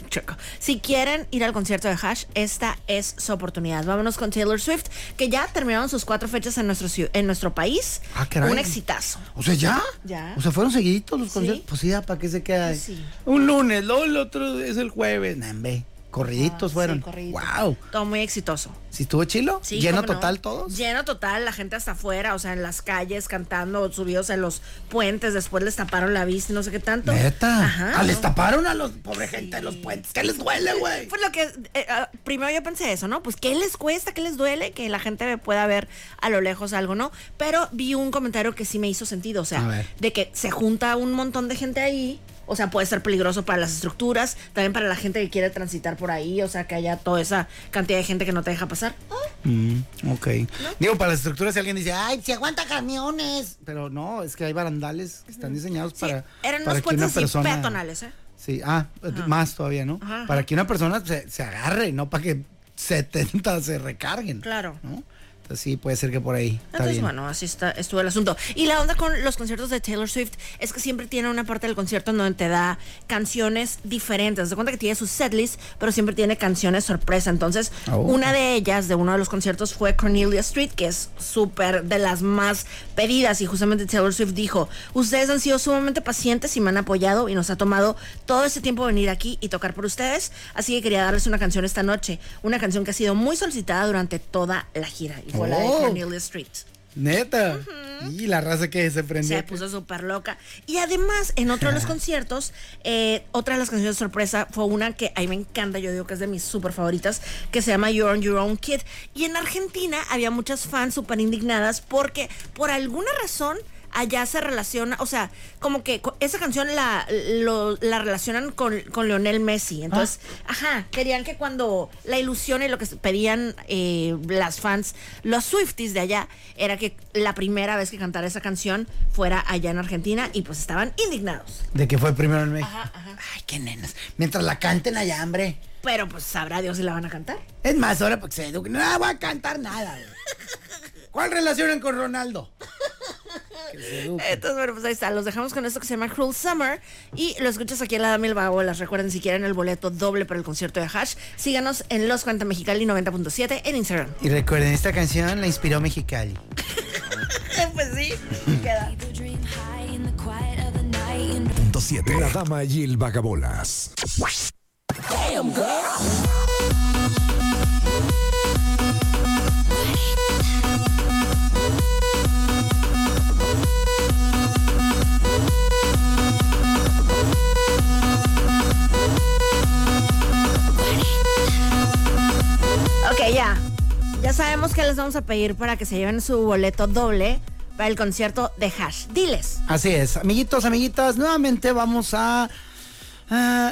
[SPEAKER 2] si quieren ir al concierto de Hash, esta es su oportunidad. Vámonos con Taylor Swift, que ya terminaron sus cuatro fechas en nuestro, en nuestro país.
[SPEAKER 4] Ah, caray.
[SPEAKER 2] Un exitazo.
[SPEAKER 4] O sea, ¿ya?
[SPEAKER 2] Ya.
[SPEAKER 4] O sea, fueron seguiditos los
[SPEAKER 2] Sí.
[SPEAKER 4] conciertos. Pues sí, ¿para qué se queda?
[SPEAKER 2] Sí.
[SPEAKER 4] Un lunes, luego el otro es el jueves. Nah, hombre, corriditos
[SPEAKER 2] Ah,
[SPEAKER 4] fueron.
[SPEAKER 2] sí.
[SPEAKER 4] Wow.
[SPEAKER 2] Todo muy exitoso.
[SPEAKER 4] ¿Sí estuvo chilo?
[SPEAKER 2] Sí,
[SPEAKER 4] ¿Lleno total todos?
[SPEAKER 2] Lleno total, la gente hasta afuera, o sea, en las calles cantando, subidos en los puentes, después les taparon la vista y no sé qué tanto.
[SPEAKER 4] Neta.
[SPEAKER 2] Ajá.
[SPEAKER 4] Ah, les taparon a los pobre gente de los puentes. ¿Qué les duele, güey?
[SPEAKER 2] Fue lo que eh, ah, primero yo pensé eso, ¿no? Pues qué les cuesta, qué les duele que la gente pueda ver a lo lejos algo, ¿no? Pero vi un comentario que sí me hizo sentido, o sea, de que se junta un montón de gente ahí. O sea, puede ser peligroso para las estructuras, también para la gente que quiere transitar por ahí, o sea, que haya toda esa cantidad de gente que no te deja pasar.
[SPEAKER 4] Mm, ok. Digo, para las estructuras, si alguien dice, ay, si aguanta camiones. Pero no, es que hay barandales que están diseñados
[SPEAKER 2] Sí,
[SPEAKER 4] para.
[SPEAKER 2] eran
[SPEAKER 4] para
[SPEAKER 2] unos
[SPEAKER 4] que una persona-
[SPEAKER 2] peatonales, ¿eh?
[SPEAKER 4] Sí, ah, más todavía, ¿no?
[SPEAKER 2] Ajá, ajá.
[SPEAKER 4] Para que una persona se, se agarre, no para que 70 se recarguen.
[SPEAKER 2] Claro.
[SPEAKER 4] ¿no? Sí, puede ser que por ahí. Está
[SPEAKER 2] Entonces,
[SPEAKER 4] bien.
[SPEAKER 2] bueno, así está, estuvo el asunto. Y la onda con los conciertos de Taylor Swift es que siempre tiene una parte del concierto en donde te da canciones diferentes. De cuenta que tiene su setlist, pero siempre tiene canciones sorpresa. Entonces,
[SPEAKER 4] Oh.
[SPEAKER 2] una de ellas, de uno de los conciertos, fue Cornelia Street, que es súper de las más pedidas. Y justamente Taylor Swift dijo: Ustedes han sido sumamente pacientes y me han apoyado y nos ha tomado todo este tiempo venir aquí y tocar por ustedes. Así que quería darles una canción esta noche. Una canción que ha sido muy solicitada durante toda la gira. Y fue la de
[SPEAKER 4] Oh.
[SPEAKER 2] Cornelia Street.
[SPEAKER 4] Neta. Y la raza que se prendió.
[SPEAKER 2] Se puso súper loca. Y además, en otro de los conciertos, eh, otra de las canciones de sorpresa fue una que a mí me encanta, yo digo que es de mis súper favoritas, que se llama You're on Your Own Kid. Y en Argentina había muchas fans súper indignadas porque por alguna razón allá se relaciona, o sea, como que esa canción la, lo- la relacionan con, con Leonel Messi. Entonces, ajá, querían que cuando la ilusión y lo que pedían eh, las fans, los Swifties de allá, era que la primera vez que cantara esa canción fuera allá en Argentina y pues estaban indignados.
[SPEAKER 4] De que fue primero en México.
[SPEAKER 2] Ajá, ajá.
[SPEAKER 4] Ay, qué nenas. Mientras la canten allá, hombre.
[SPEAKER 2] Pero pues sabrá Dios si la van a cantar.
[SPEAKER 4] Es más, ahora porque se eduquen. No voy a cantar nada. ¿Cuál relacionan con Ronaldo?
[SPEAKER 2] Entonces, bueno, pues ahí está. Los dejamos con esto que se llama Cruel Summer. Y lo escuchas aquí en la Dama y el Vagabolas. Recuerden, si quieren el boleto doble para el concierto de Hash, síganos en Los 40 Mexicali 90.7 en Instagram.
[SPEAKER 4] Y recuerden, esta canción la inspiró Mexicali.
[SPEAKER 2] pues sí, queda.
[SPEAKER 1] Punto 7. La dama y el vagabolas.
[SPEAKER 2] Ok, ya. Ya sabemos que les vamos a pedir para que se lleven su boleto doble para el concierto de Hash. Diles.
[SPEAKER 4] Así es, amiguitos, amiguitas, nuevamente vamos a,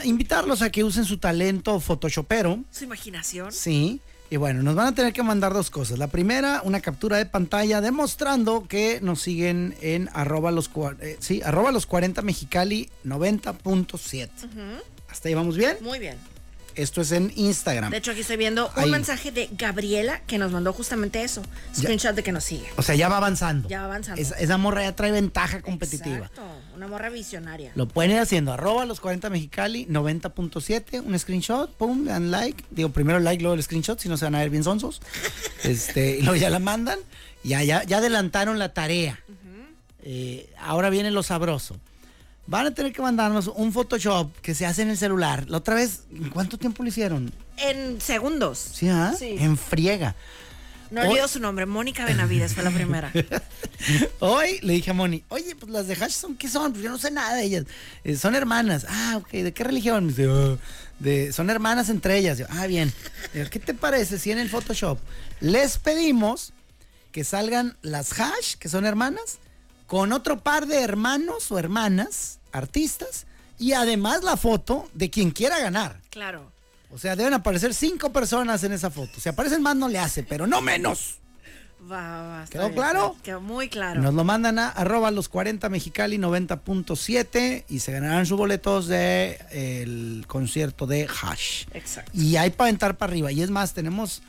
[SPEAKER 4] invitarlos a que usen su talento photoshopero.
[SPEAKER 2] Su imaginación.
[SPEAKER 4] Sí. Y bueno, nos van a tener que mandar dos cosas. La primera, una captura de pantalla demostrando que nos siguen en arroba los, cua- eh, sí, arroba los 40 mexicali 90.7. ¿Hasta ahí vamos bien?
[SPEAKER 2] Muy bien.
[SPEAKER 4] Esto es en Instagram.
[SPEAKER 2] De hecho, aquí estoy viendo un mensaje de Gabriela que nos mandó justamente eso. Screenshot de que nos sigue.
[SPEAKER 4] O sea, ya va avanzando.
[SPEAKER 2] Ya va avanzando.
[SPEAKER 4] Esa, esa morra ya trae ventaja competitiva.
[SPEAKER 2] Exacto. Una morra visionaria.
[SPEAKER 4] Lo pueden ir haciendo, arroba los 40 mexicali 90.7, un screenshot, pum, dan like. Digo, primero el like, luego el screenshot, si no se van a ver bien sonsos. este, y luego ya la mandan. Ya, ya, ya adelantaron la tarea. Eh, ahora viene lo sabroso. Van a tener que mandarnos un Photoshop que se hace en el celular. La otra vez, ¿en cuánto tiempo lo hicieron?
[SPEAKER 2] En segundos.
[SPEAKER 4] ¿Sí, ah?
[SPEAKER 2] Sí.
[SPEAKER 4] En friega.
[SPEAKER 2] No
[SPEAKER 4] Hoy-
[SPEAKER 2] olvido su nombre. Mónica Benavides fue la primera.
[SPEAKER 4] Hoy le dije a Moni, oye, pues las de Hash son, ¿qué son? Pues yo no sé nada de ellas. "Eh, son hermanas. Ah, ok, ¿de qué religión? Me dice, "Ah, de, son hermanas entre ellas. Yo, ah, bien. ¿Qué te parece si en el Photoshop les pedimos que salgan las Hash, que son hermanas, con otro par de hermanos o hermanas, artistas, y además la foto de quien quiera ganar?
[SPEAKER 2] claro.
[SPEAKER 4] O sea, deben aparecer cinco personas en esa foto. Si aparecen más no le hace, pero no menos.
[SPEAKER 2] Va, va,
[SPEAKER 4] ¿Quedó
[SPEAKER 2] bien,
[SPEAKER 4] claro?
[SPEAKER 2] Quedó muy claro.
[SPEAKER 4] Nos lo mandan a arroba los 40 mexicali 90.7 y se ganarán sus boletos de el concierto de Hash.
[SPEAKER 2] Exacto.
[SPEAKER 4] Y hay para aventar para arriba. Y es más, tenemos.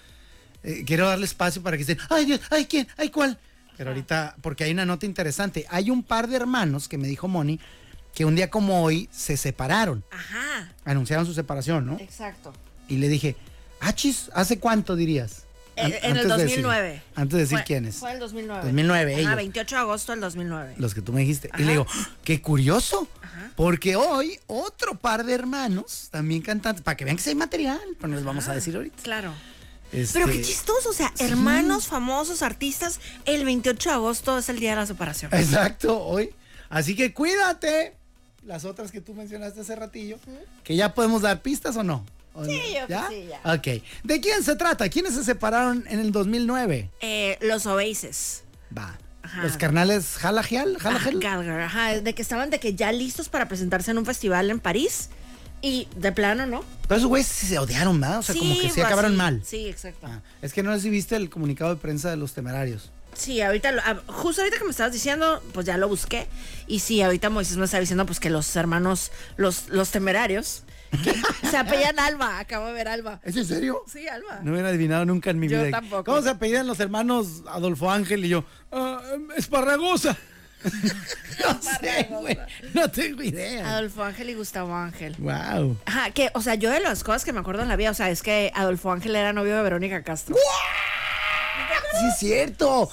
[SPEAKER 4] eh, quiero darle espacio para que estén. ¡Ay, Dios! ¡Ay, quién! ¡Ay, cuál! Pero ahorita, porque hay una nota interesante. Hay un par de hermanos que me dijo Moni que un día como hoy se separaron.
[SPEAKER 2] Ajá.
[SPEAKER 4] Anunciaron su separación, ¿no?
[SPEAKER 2] Exacto.
[SPEAKER 4] Y le dije, achis, ¿hace cuánto dirías?
[SPEAKER 2] En,
[SPEAKER 4] An-
[SPEAKER 2] en el
[SPEAKER 4] antes de decir-
[SPEAKER 2] 2009.
[SPEAKER 4] antes de decir
[SPEAKER 2] Fue-
[SPEAKER 4] quiénes.
[SPEAKER 2] Fue el 2009.
[SPEAKER 4] 2009,
[SPEAKER 2] Ajá,
[SPEAKER 4] ellos.
[SPEAKER 2] 28 de agosto del 2009.
[SPEAKER 4] Los que tú me dijiste. Y
[SPEAKER 2] Ajá.
[SPEAKER 4] le digo, qué curioso. Porque hoy otro par de hermanos, también cantantes, para que vean que sí hay material, pero no les vamos a decir ahorita.
[SPEAKER 2] Claro.
[SPEAKER 4] Este,
[SPEAKER 2] Pero qué chistoso, o sea, hermanos famosos, artistas, el 28 de agosto es el día de la separación.
[SPEAKER 4] Exacto, hoy. Así que cuídate. Las otras que tú mencionaste hace ratillo, que ya podemos dar pistas o no. ¿O
[SPEAKER 2] Sí, yo
[SPEAKER 4] ¿Ya?
[SPEAKER 2] sí, ya.
[SPEAKER 4] Ok. ¿De quién se trata? ¿Quiénes se separaron en el 2009?
[SPEAKER 2] Eh, los Oasis.
[SPEAKER 4] Va.
[SPEAKER 2] Ajá.
[SPEAKER 4] Los carnales Jalagial,
[SPEAKER 2] Ah. Gallagher, ajá, de que estaban de que ya listos para presentarse en un festival en París y de plano, ¿no?
[SPEAKER 4] Pero esos güeyes se odiaron, ¿verdad? O sea, como que
[SPEAKER 2] pues,
[SPEAKER 4] acabaron
[SPEAKER 2] sí,
[SPEAKER 4] mal.
[SPEAKER 2] Sí, exacto.
[SPEAKER 4] Ah, es que no sé si viste el comunicado de prensa de los temerarios.
[SPEAKER 2] Sí, ahorita, lo- ah, justo ahorita que me estabas diciendo, pues ya lo busqué. Y sí, ahorita Moisés me está diciendo pues que los hermanos, los, los temerarios, que se apellan Alba, acabo de ver Alba.
[SPEAKER 4] ¿Es en serio?
[SPEAKER 2] Sí, Alba.
[SPEAKER 4] No hubiera adivinado nunca en mi
[SPEAKER 2] Yo
[SPEAKER 4] vida.
[SPEAKER 2] tampoco.
[SPEAKER 4] ¿Cómo se apellidan los hermanos Adolfo Ángel y yo? "Ah, Esparragosa. no sé, güey. No tengo idea.
[SPEAKER 2] Adolfo Ángel y Gustavo Ángel.
[SPEAKER 4] Wow.
[SPEAKER 2] Ajá, que, o sea, yo de las cosas que me acuerdo en la vida, o sea, es que Adolfo Ángel era novio de Verónica Castro.
[SPEAKER 4] Sí, es cierto.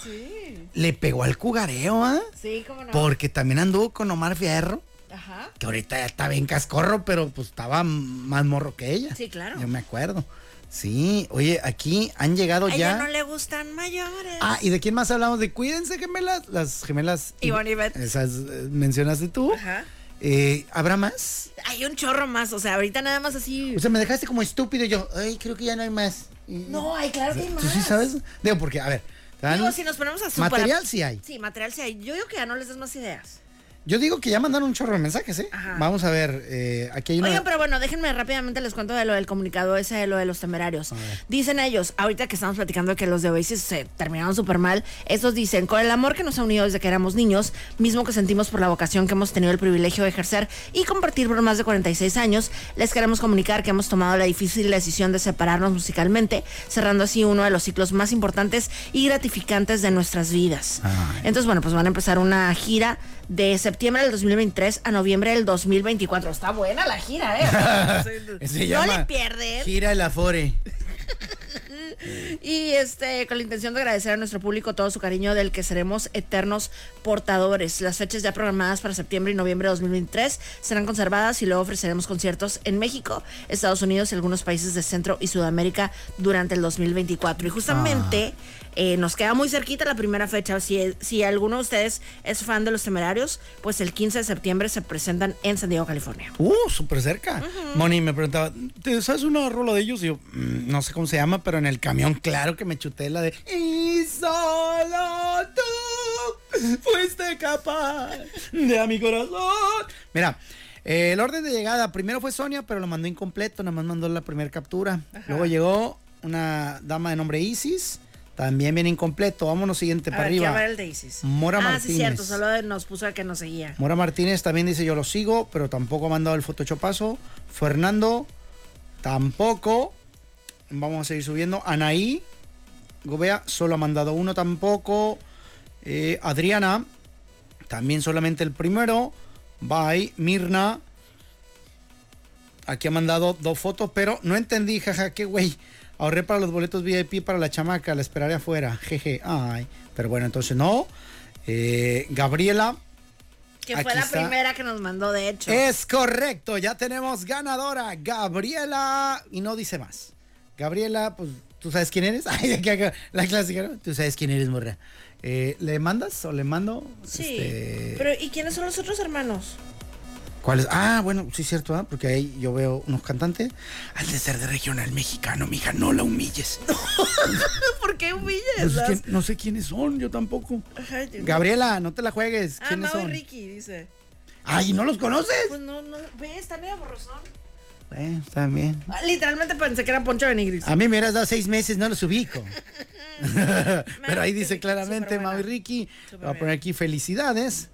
[SPEAKER 4] Le pegó al cugareo, ¿ah?
[SPEAKER 2] Sí, cómo no.
[SPEAKER 4] Porque también anduvo con Omar Fierro,
[SPEAKER 2] Ajá.
[SPEAKER 4] que ahorita ya está bien cascorro, pero pues estaba más morro que ella.
[SPEAKER 2] Sí, claro.
[SPEAKER 4] Yo me acuerdo. Sí, oye, aquí han llegado
[SPEAKER 2] A
[SPEAKER 4] ya.
[SPEAKER 2] ella no le gustan mayores.
[SPEAKER 4] Ah, ¿y de quién más hablamos? De cuídense, gemelas. Las gemelas.
[SPEAKER 2] Ivonne y Beth.
[SPEAKER 4] Esas eh, mencionaste tú.
[SPEAKER 2] Ajá.
[SPEAKER 4] Eh, ¿Habrá más?
[SPEAKER 2] Hay un chorro más, o sea, ahorita nada más así.
[SPEAKER 4] O sea, me dejaste como estúpido y yo. Ay, creo que ya no hay más.
[SPEAKER 2] No, hay claro que hay más.
[SPEAKER 4] ¿Tú sí sabes? Digo, porque, a ver.
[SPEAKER 2] Digo, si nos ponemos a super-
[SPEAKER 4] Material sí hay.
[SPEAKER 2] Sí, material sí hay. Yo digo que ya no les des más ideas.
[SPEAKER 4] Yo digo que ya mandaron un chorro de mensajes, ¿eh?
[SPEAKER 2] Ajá.
[SPEAKER 4] Vamos a ver, eh, aquí hay una...
[SPEAKER 2] Oigan, pero bueno, déjenme rápidamente les cuento de lo del comunicado ese de lo de los temerarios. Dicen ellos, ahorita que estamos platicando de que los de Oasis se terminaron súper mal, estos dicen, con el amor que nos ha unido desde que éramos niños, mismo que sentimos por la vocación que hemos tenido el privilegio de ejercer y compartir por más de 46 años, les queremos comunicar que hemos tomado la difícil decisión de separarnos musicalmente, cerrando así uno de los ciclos más importantes y gratificantes de nuestras vidas.
[SPEAKER 4] Ay.
[SPEAKER 2] Entonces, bueno, pues van a empezar una gira de septiembre del 2023 a noviembre del 2024. Está buena la gira, ¿eh?
[SPEAKER 4] Se
[SPEAKER 2] no
[SPEAKER 4] llama
[SPEAKER 2] le pierden.
[SPEAKER 4] Gira el Afore.
[SPEAKER 2] Y este, con la intención de agradecer a nuestro público todo su cariño del que seremos eternos portadores. Las fechas ya programadas para septiembre y noviembre de 2023 serán conservadas y luego ofreceremos conciertos en México, Estados Unidos y algunos países de Centro y Sudamérica durante el 2024. Y justamente eh, nos queda muy cerquita la primera fecha. Si, si alguno de ustedes es fan de los temerarios, pues el 15 de septiembre se presentan en San Diego, California.
[SPEAKER 4] Uh, súper cerca. Moni me preguntaba, ¿te sabes una rola de ellos? Y yo, "Mm, no sé cómo se llama, pero en el camión, claro que me chuté la de Y solo tú fuiste capaz de a mi corazón. Mira, eh, el orden de llegada, primero fue Sonia, pero lo mandó incompleto, nada más mandó la primera captura. Luego llegó una dama de nombre Isis, también viene incompleto. Vámonos siguiente
[SPEAKER 2] A
[SPEAKER 4] para
[SPEAKER 2] ver,
[SPEAKER 4] arriba.
[SPEAKER 2] el de Isis.
[SPEAKER 4] Mora
[SPEAKER 2] ah, sí,
[SPEAKER 4] Martínez.
[SPEAKER 2] cierto, solo nos puso el que nos seguía.
[SPEAKER 4] Mora Martínez también dice yo lo sigo, pero tampoco ha mandado el photoshopazo. Fernando, tampoco. Vamos a seguir subiendo. Anaí, Gobea, solo ha mandado uno tampoco. Eh, Adriana, también solamente el primero. Bye. Mirna, aquí ha mandado dos fotos, pero no entendí, jaja, qué güey. Ahorré para los boletos VIP para la chamaca, la esperaré afuera. Jeje, ay. Pero bueno, entonces no. Eh, Gabriela,
[SPEAKER 2] Que fue la
[SPEAKER 4] está.
[SPEAKER 2] primera que nos mandó, de hecho.
[SPEAKER 4] es correcto, ya tenemos ganadora, Gabriela, y no dice más. Gabriela, pues, ¿tú sabes quién eres? Ay, la clásica, ¿no? Tú sabes quién eres, morra. Eh, ¿Le mandas o le mando?
[SPEAKER 2] Sí.
[SPEAKER 4] Este,
[SPEAKER 2] Pero, ¿y quiénes son los otros hermanos?
[SPEAKER 4] ¿Cuál es? Ah, bueno, sí es cierto, ¿ah? porque ahí yo veo unos cantantes. Al de ser de regional mexicano, mija, no la humilles.
[SPEAKER 2] ¿Por qué humillas?
[SPEAKER 4] Pues es que no sé quiénes son, yo tampoco.
[SPEAKER 2] Ajá, yo-
[SPEAKER 4] Gabriela, no te la juegues.
[SPEAKER 2] Ah,
[SPEAKER 4] ¿Quiénes
[SPEAKER 2] Mau y
[SPEAKER 4] son?
[SPEAKER 2] Ricky, dice.
[SPEAKER 4] Ay, ¿no los conoces?
[SPEAKER 2] Pues no, no. Ve, está medio borrosón.
[SPEAKER 4] Eh, está bien.
[SPEAKER 2] Ah, Literalmente pensé que era Poncho de Nigris.
[SPEAKER 4] A mí me hubieras dado seis meses, no los ubico. Pero ahí dice claramente. Mau y Ricky.
[SPEAKER 2] Súper
[SPEAKER 4] Voy a poner aquí felicidades.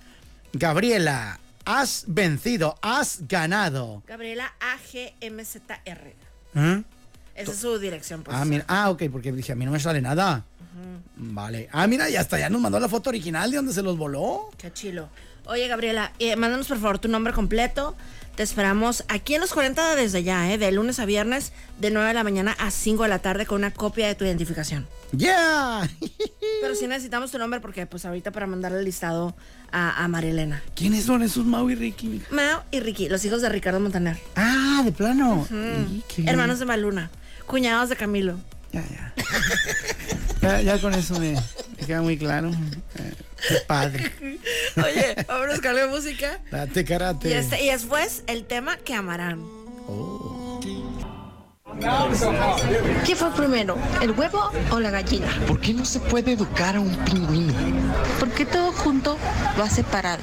[SPEAKER 4] Gabriela, has vencido, has ganado.
[SPEAKER 2] Gabriela AGMZR.
[SPEAKER 4] ¿Eh?
[SPEAKER 2] Esa es su dirección, pues.
[SPEAKER 4] Ah, mira, ah, ok, porque dije, a mí no me sale nada. Vale. Ah, mira, ya hasta ya nos mandó la foto original de donde se los voló.
[SPEAKER 2] Qué chilo. Oye, Gabriela, eh, mándanos por favor tu nombre completo. Te esperamos aquí en los 40 desde ya, ¿eh? De lunes a viernes, de 9 de la mañana a 5 de la tarde con una copia de tu identificación.
[SPEAKER 4] ¡Yeah!
[SPEAKER 2] Pero sí necesitamos tu nombre porque, pues, ahorita para mandarle el listado a, a Marilena.
[SPEAKER 4] ¿Quiénes son esos Mau y Ricky?
[SPEAKER 2] Mao y Ricky, los hijos de Ricardo Montaner.
[SPEAKER 4] Ah, de plano. Bien.
[SPEAKER 2] Hermanos de Maluna. Cuñados de Camilo.
[SPEAKER 4] Ya, ya. ya, ya con eso me, me queda muy claro. Eh, qué padre.
[SPEAKER 2] Oye, vámonos con la música.
[SPEAKER 4] Date karate.
[SPEAKER 2] Y, este, y después el tema que amarán.
[SPEAKER 5] ¿Qué fue primero, el huevo o la gallina?
[SPEAKER 6] ¿Por qué no se puede educar a un pingüino?
[SPEAKER 5] Porque todo junto va separado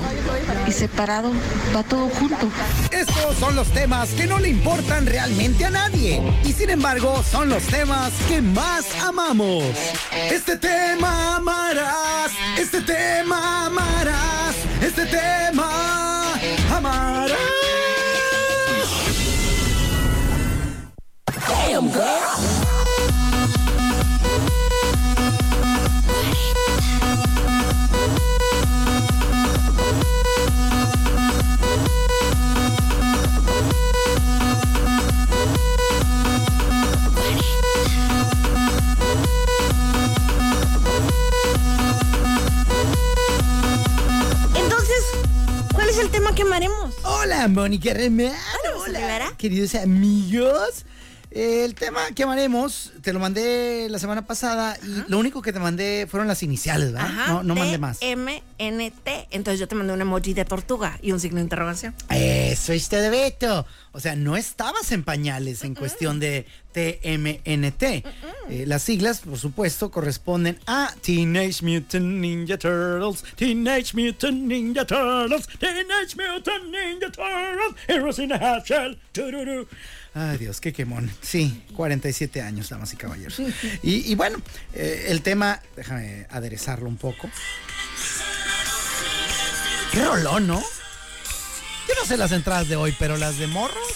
[SPEAKER 5] y separado va todo junto.
[SPEAKER 4] Estos son los temas que no le importan realmente a nadie. Y sin embargo, son los temas que más amamos. Este tema amarás. Este tema amarás. Este tema amarás.
[SPEAKER 2] Entonces, ¿cuál es el tema que amaremos?
[SPEAKER 4] Hola, Mónica Remar.
[SPEAKER 2] Hola, Rivera.
[SPEAKER 4] Queridos amigos. El tema que amaremos, te lo mandé la semana pasada y lo único que te mandé fueron las iniciales, ¿verdad?
[SPEAKER 2] Ajá.
[SPEAKER 4] no no mandé más.
[SPEAKER 2] M-N-T. Entonces yo te mandé un emoji de tortuga y un signo de interrogación.
[SPEAKER 4] Eso es de Beto. O sea, no estabas en pañales en cuestión de TMNT. Eh, las siglas, por supuesto, corresponden a Teenage Mutant Ninja Turtles, Teenage Mutant Ninja Turtles, Teenage Mutant Ninja Turtles, Heroes in a Half Shell. Ay, Dios, qué quemón. Sí, 47 años, damas y caballeros. Y, y bueno, eh, el tema, déjame aderezarlo un poco. Qué rolón, ¿no? Yo no sé las entradas de hoy, pero las de morros.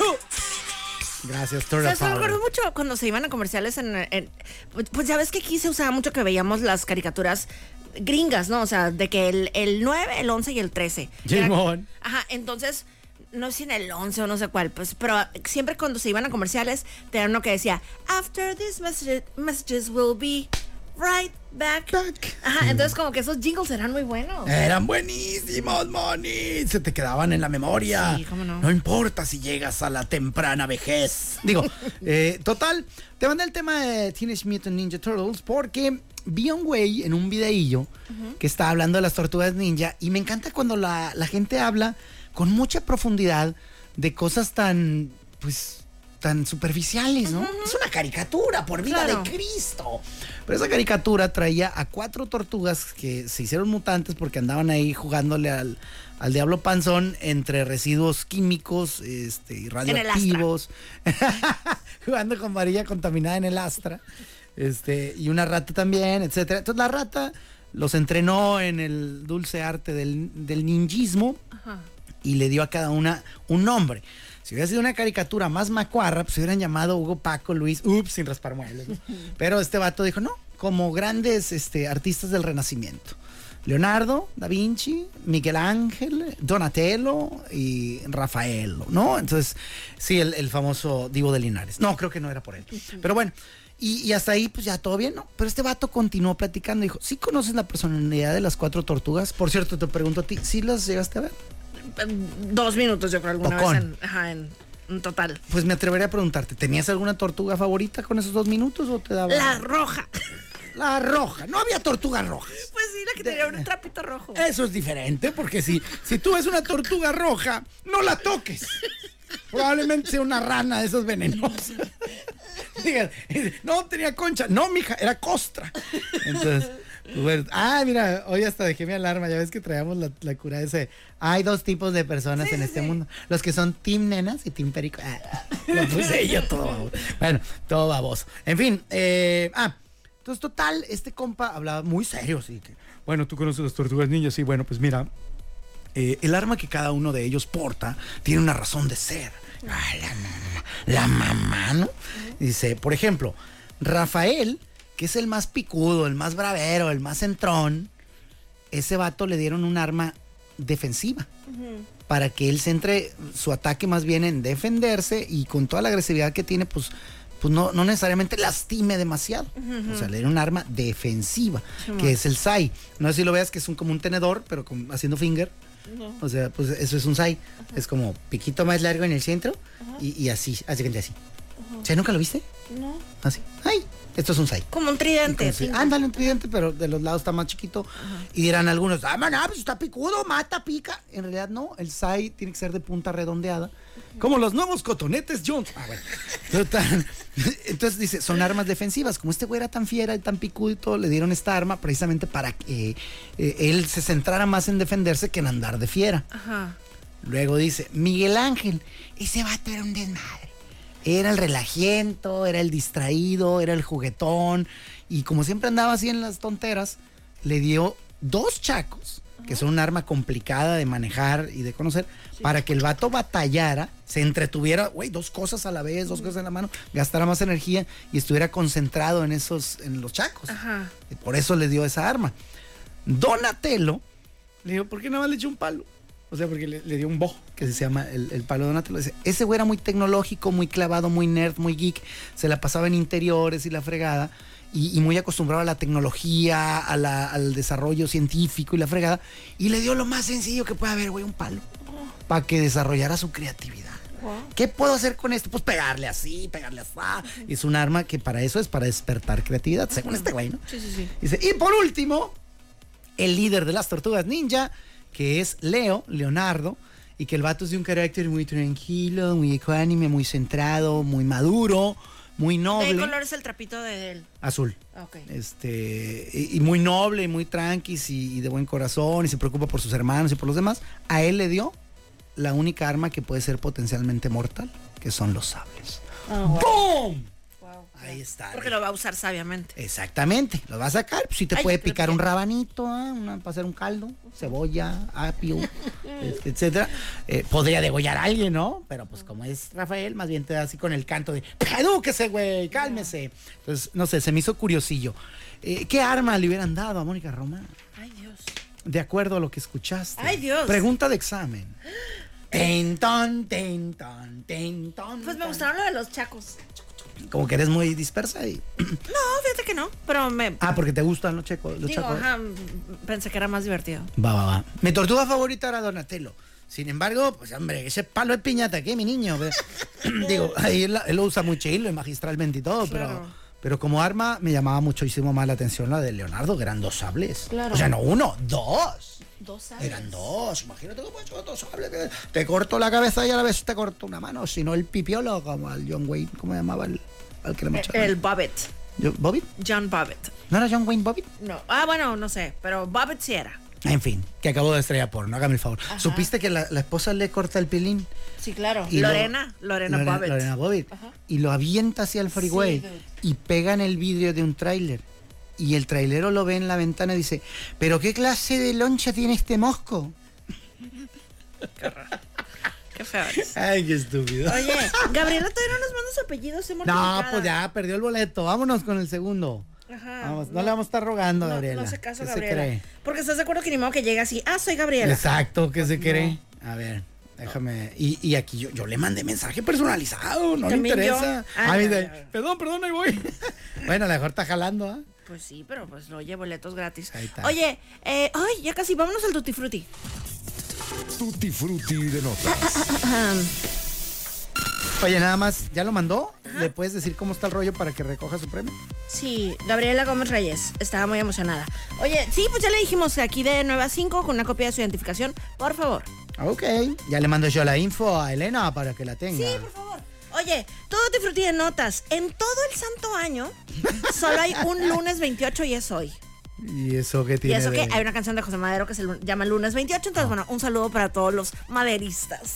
[SPEAKER 4] Uh. Gracias, Turtle
[SPEAKER 2] ¿Sabes? Me acuerdo mucho cuando se iban a comerciales en, en- Pues ya ves que aquí se usaba mucho que veíamos las caricaturas gringas, ¿no? O sea, de que el, el 9, el 11 y el 13. Era-. Ajá, entonces, no sé si en el 11 o no sé cuál, pues, pero siempre cuando se iban a comerciales, tenían uno que decía, After these messages, messages will be right back.
[SPEAKER 4] Back.
[SPEAKER 2] Ajá, entonces como que esos jingles eran muy buenos.
[SPEAKER 4] Eran buenísimos, Moni. Se te quedaban en la memoria.
[SPEAKER 2] Sí, cómo no.
[SPEAKER 4] importa si llegas a la temprana vejez. Digo, eh, total, te mandé el tema de Teenage Mutant Ninja Turtles porque vi a un güey en un videillo que está hablando de las tortugas ninja y me encanta cuando la, la gente habla con mucha profundidad de cosas tan, pues, tan superficiales, ¿no? Es una caricatura, por vida
[SPEAKER 2] Claro.
[SPEAKER 4] de Cristo. Pero esa caricatura traía a cuatro tortugas que se hicieron mutantes porque andaban ahí jugándole al, al diablo panzón entre residuos químicos este, y radioactivos. Jugando con varilla contaminada en el astra. Este, y una rata también, etcétera. Entonces la rata los entrenó en el dulce arte del, del ninjismo y le dio a cada una un nombre. Si hubiera sido una caricatura más macuarra, pues se hubieran llamado Hugo, Paco, Luis, ups, sin raspar muebles. ¿no? Pero este vato dijo, no, como grandes este, artistas del Renacimiento. Leonardo, Da Vinci, Miguel Ángel, Donatello y Rafaelo, ¿no? Entonces, sí, el, el famoso Divo de Linares. No, creo que no era por él. Pero bueno, y, y hasta ahí, pues ya todo bien, ¿no? Pero este vato continuó platicando. Dijo, ¿sí conoces la personalidad de las cuatro tortugas? Por cierto, te pregunto a ti, ¿sí las llegaste a ver?
[SPEAKER 2] Dos minutos yo creo alguna
[SPEAKER 4] Pocón.
[SPEAKER 2] vez en, ajá, en, en total.
[SPEAKER 4] Pues me atrevería a preguntarte, ¿tenías alguna tortuga favorita con esos dos minutos o te daba?
[SPEAKER 2] La roja.
[SPEAKER 4] La roja. No había tortugas rojas.
[SPEAKER 2] Pues sí, la que tenía un trapito rojo.
[SPEAKER 4] Eso es diferente, porque si, si tú ves una tortuga roja, no la toques. Probablemente sea una rana de esas venenosas. Digas, no tenía concha. No, mija, era costra. Entonces, bueno. Ah, mira, hoy hasta dejé mi alarma. Ya ves que traíamos la, la cura ese. Hay dos tipos de personas en este mundo: los que son team nenas y team perico. Ah, lo puse yo todo baboso. Bueno, todo baboso. En fin, eh, ah. Entonces, total, este compa hablaba muy serio, que, bueno, tú conoces las tortugas niñas, sí, bueno, pues mira, eh, el arma que cada uno de ellos porta tiene una razón de ser. Ah, la la mamá, ¿no? Dice, por ejemplo, Rafael, que es el más picudo, el más bravero, el más centrón, ese vato le dieron un arma defensiva para que él centre su ataque más bien en defenderse y con toda la agresividad que tiene, pues, pues no, no necesariamente lastime demasiado. O sea, le dieron un arma defensiva, que es el SAI. No sé si lo veas que es un, como un tenedor, pero con- haciendo finger. O sea, pues eso es un SAI. Es como piquito más largo en el centro y, y así, así que así. Sea, ¿nunca lo viste?
[SPEAKER 2] No.
[SPEAKER 4] Así. ¡Ay! Esto es un SAI.
[SPEAKER 2] Como un tridente.
[SPEAKER 4] Entonces,
[SPEAKER 2] sí.
[SPEAKER 4] ándale, un tridente, pero de los lados está más chiquito. Y dirán algunos, ah, maná, pues está picudo, mata, pica. En realidad no, el SAI tiene que ser de punta redondeada. Como los nuevos cotonetes Jones. Ah, bueno. Total. Entonces dice, son armas defensivas. Como este güey era tan fiera y tan picudo y todo, le dieron esta arma precisamente para que eh, él se centrara más en defenderse que en andar de fiera.
[SPEAKER 2] Ajá.
[SPEAKER 4] Luego dice, Miguel Ángel, ese vato era un desmadre. Era el relajiento, era el distraído, era el juguetón. Y como siempre andaba así en las tonteras, le dio dos chacos, que son un arma complicada de manejar y de conocer, para que el vato batallara, se entretuviera, güey, dos cosas a la vez, dos cosas en la mano, gastara más energía y estuviera concentrado en esos, en los chacos.
[SPEAKER 2] Ajá.
[SPEAKER 4] Y por eso le dio esa arma. Donatello le dijo, ¿por qué nada más le echó un palo? O sea, porque le, le dio un bo, que se llama el, el palo Donatello. Dice, ese güey era muy tecnológico, muy clavado, muy nerd, muy geek. Se la pasaba en interiores y la fregada. Y, y muy acostumbrado a la tecnología, a la- al desarrollo científico y la fregada. Y le dio lo más sencillo que puede haber, güey, un palo. Para que desarrollara su creatividad. ¿Qué puedo hacer con esto? Pues pegarle así, pegarle así. Es un arma que para eso es para despertar creatividad, según este güey, ¿no?
[SPEAKER 2] Sí, sí, sí.
[SPEAKER 4] Dice, y por último, el líder de las tortugas ninja, que es Leo, Leonardo, y que el vato es de un carácter muy tranquilo, muy ecuánime, muy centrado, muy maduro, muy
[SPEAKER 2] ¿De
[SPEAKER 4] noble.
[SPEAKER 2] qué color es el trapito de él?
[SPEAKER 4] Azul.
[SPEAKER 2] Ok.
[SPEAKER 4] Este, y, y muy noble, y muy tranqui, y, y de buen corazón, y se preocupa por sus hermanos y por los demás. A él le dio la única arma que puede ser potencialmente mortal, que son los sables. ¡Boom! Ahí está.
[SPEAKER 2] Porque lo va a usar sabiamente.
[SPEAKER 4] Exactamente, lo va a sacar, pues sí te
[SPEAKER 2] Ay,
[SPEAKER 4] puede picar
[SPEAKER 2] que-
[SPEAKER 4] un rabanito, ¿ah? Una- para hacer un caldo, cebolla, apio, este, etcétera. Eh, podría degollar a alguien, ¿no? Pero pues como es Rafael, más bien te da así con el canto de ¡Edúquese, güey! ¡Cálmese! Entonces, no sé, se me hizo curiosillo. Eh, ¿Qué arma le hubieran dado a Mónica Román?
[SPEAKER 2] Ay, Dios.
[SPEAKER 4] De acuerdo a lo que escuchaste.
[SPEAKER 2] Ay, Dios.
[SPEAKER 4] Pregunta de examen. Tentón, tentón, tentón.
[SPEAKER 2] Pues me gustaron lo de los chacos.
[SPEAKER 4] Como que eres muy dispersa y...
[SPEAKER 2] No, fíjate que no. Pero me.
[SPEAKER 4] Ah, porque te gustan los checos. Los
[SPEAKER 2] digo, ajá, pensé que era más divertido.
[SPEAKER 4] Va, va, va. Mi tortuga favorita era Donatello. Sin embargo, pues hombre, ese palo de piñata aquí, mi niño. Digo, ahí él, él lo usa muy chilo y magistralmente y todo,
[SPEAKER 2] Claro.
[SPEAKER 4] pero, pero como arma me llamaba muchísimo más la atención la de Leonardo, que eran dos sables.
[SPEAKER 2] Claro.
[SPEAKER 4] O sea, no uno, dos.
[SPEAKER 2] Dos sables.
[SPEAKER 4] Eran dos. Imagínate cómo he hecho dos sables. Te corto la cabeza y a la vez te corto una mano. Si no, el pipiolo, como al John Wayne, ¿cómo llamaba el, al que le mocharon?
[SPEAKER 2] El Bobbit.
[SPEAKER 4] Yo- ¿Bobbitt?
[SPEAKER 2] John Bobbit.
[SPEAKER 4] ¿No era John Wayne Bobbitt?
[SPEAKER 2] No. Ah, bueno, no sé. Pero Bobbit sí era.
[SPEAKER 4] En fin, que acabó de estrella porno, hágame el favor. ¿Supiste que la, la esposa le corta el pilín?
[SPEAKER 2] Sí, claro.
[SPEAKER 4] Y lo-
[SPEAKER 2] Lorena. Lorena, Bobbit.
[SPEAKER 4] Lorena Bobbitt. Y lo avienta hacia el freeway
[SPEAKER 2] Sí,
[SPEAKER 4] y pega en el vidrio de un tráiler. Y el trailero lo ve en la ventana y dice, ¿pero qué clase de loncha tiene este mosco?
[SPEAKER 2] Qué feo eres.
[SPEAKER 4] Ay, qué estúpido.
[SPEAKER 2] Oye, Gabriela todavía no nos manda su apellido. Estoy
[SPEAKER 4] No, pues ya, perdió el boleto. Vámonos con el segundo.
[SPEAKER 2] Ajá.
[SPEAKER 4] Vamos, no, le vamos a estar rogando,
[SPEAKER 2] No,
[SPEAKER 4] Gabriela.
[SPEAKER 2] no se caso,
[SPEAKER 4] ¿Qué
[SPEAKER 2] Gabriela.
[SPEAKER 4] se cree?
[SPEAKER 2] Porque estás de acuerdo que ni modo que llegue así. Ah, soy Gabriela.
[SPEAKER 4] Exacto, ¿qué se cree? A ver, déjame. Y, y aquí yo, yo le mandé mensaje personalizado, no
[SPEAKER 2] yo.
[SPEAKER 4] interesa.
[SPEAKER 2] Ah,
[SPEAKER 4] Ay, de- perdón, perdón, ahí voy. bueno, a lo mejor está jalando, ¿ah?
[SPEAKER 2] Pues sí, pero pues lo oye boletos gratis.
[SPEAKER 4] Ahí está.
[SPEAKER 2] Oye, eh, ay, ya casi, vámonos al Tutti Frutti.
[SPEAKER 1] Tutti frutti de notas.
[SPEAKER 4] Oye, nada más, ¿ya lo mandó? ¿Le puedes decir cómo está el rollo para que recoja su premio?
[SPEAKER 2] Sí, Gabriela Gómez Reyes, estaba muy emocionada. Oye, sí, pues ya le dijimos que aquí de 9 a 5 con una copia de su identificación, por favor.
[SPEAKER 4] Ok, ya le mando yo la info a Elena para que la tenga.
[SPEAKER 2] Sí, por favor. Oye, todo te frutí de notas. En todo el santo año, solo hay un lunes 28 y es hoy.
[SPEAKER 4] ¿Y eso qué
[SPEAKER 2] Y
[SPEAKER 4] tiene
[SPEAKER 2] eso que
[SPEAKER 4] de-
[SPEAKER 2] hay una canción de José Madero que se llama Lunes 28. Entonces, bueno, un saludo para todos los maderistas.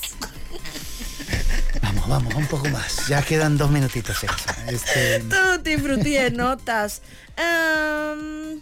[SPEAKER 4] Vamos, un poco más. Ya quedan dos minutitos. Este,
[SPEAKER 2] Tutti frutti de notas. Em,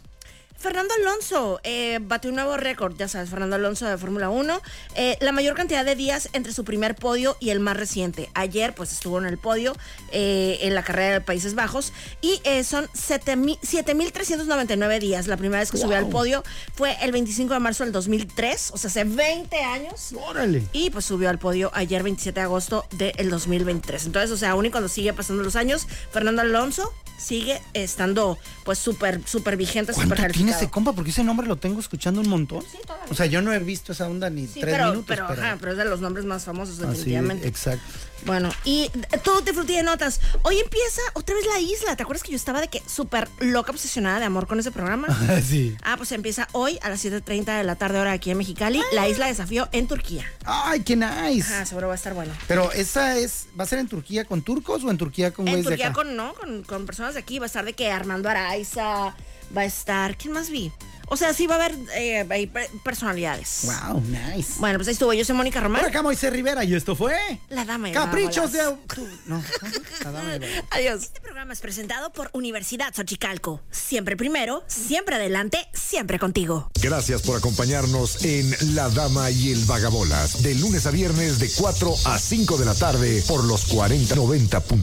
[SPEAKER 2] Fernando Alonso eh, batió un nuevo récord, ya sabes, Fernando Alonso de Fórmula 1. eh, la mayor cantidad de días entre su primer podio y el más reciente. Ayer, pues estuvo en el podio eh, en la carrera de Países Bajos y eh, son 7.000 7.399 días. La primera vez que subió al podio fue el 25 de marzo del 2003, o sea, hace 20 años.
[SPEAKER 4] órale.
[SPEAKER 2] Y pues subió al podio ayer 27 de agosto del 2023. Entonces, o sea, aún y cuando sigue pasando los años, Fernando Alonso sigue estando pues súper, súper vigente, súper
[SPEAKER 4] ¿Cuánto tiene
[SPEAKER 2] calificado.
[SPEAKER 4] Ese compa? Porque ese nombre lo tengo escuchando un montón.
[SPEAKER 2] Sí, todavía.
[SPEAKER 4] O sea, yo no he visto esa onda ni
[SPEAKER 2] Sí,
[SPEAKER 4] tres
[SPEAKER 2] pero,
[SPEAKER 4] minutos.
[SPEAKER 2] pero, ajá, pero es de los nombres más famosos definitivamente.
[SPEAKER 4] exacto.
[SPEAKER 2] Bueno, y todo te frutí de notas. Hoy empieza otra vez la isla. ¿Te acuerdas que yo estaba de que súper loca, obsesionada de amor con ese programa?
[SPEAKER 4] sí.
[SPEAKER 2] Ah, pues empieza hoy a las 7.30 de la tarde hora aquí en Mexicali. La isla desafío en Turquía.
[SPEAKER 4] Ay, qué nice.
[SPEAKER 2] Ajá, seguro va a estar bueno.
[SPEAKER 4] Pero esa es, ¿va a ser en Turquía con turcos o en Turquía con
[SPEAKER 2] En
[SPEAKER 4] güeyes de
[SPEAKER 2] Turquía con, ¿no? Con, con personas de aquí. Va a estar de que Armando Araiza, va a estar... ¿Quién más vi? O sea, sí va a haber eh, personalidades.
[SPEAKER 4] Wow, nice.
[SPEAKER 2] Bueno, pues ahí estuvo. Yo soy Mónica Román.
[SPEAKER 4] Por acá Moisés Rivera y esto fue
[SPEAKER 2] La dama y el
[SPEAKER 4] Caprichos de No, la dama de Au-
[SPEAKER 2] Adiós. Este programa es presentado por Universidad Xochicalco. Siempre primero, siempre adelante, siempre contigo.
[SPEAKER 1] Gracias por acompañarnos en La Dama y el Vagabolas, de lunes a viernes de 4 a 5 de la tarde por los 4090.9.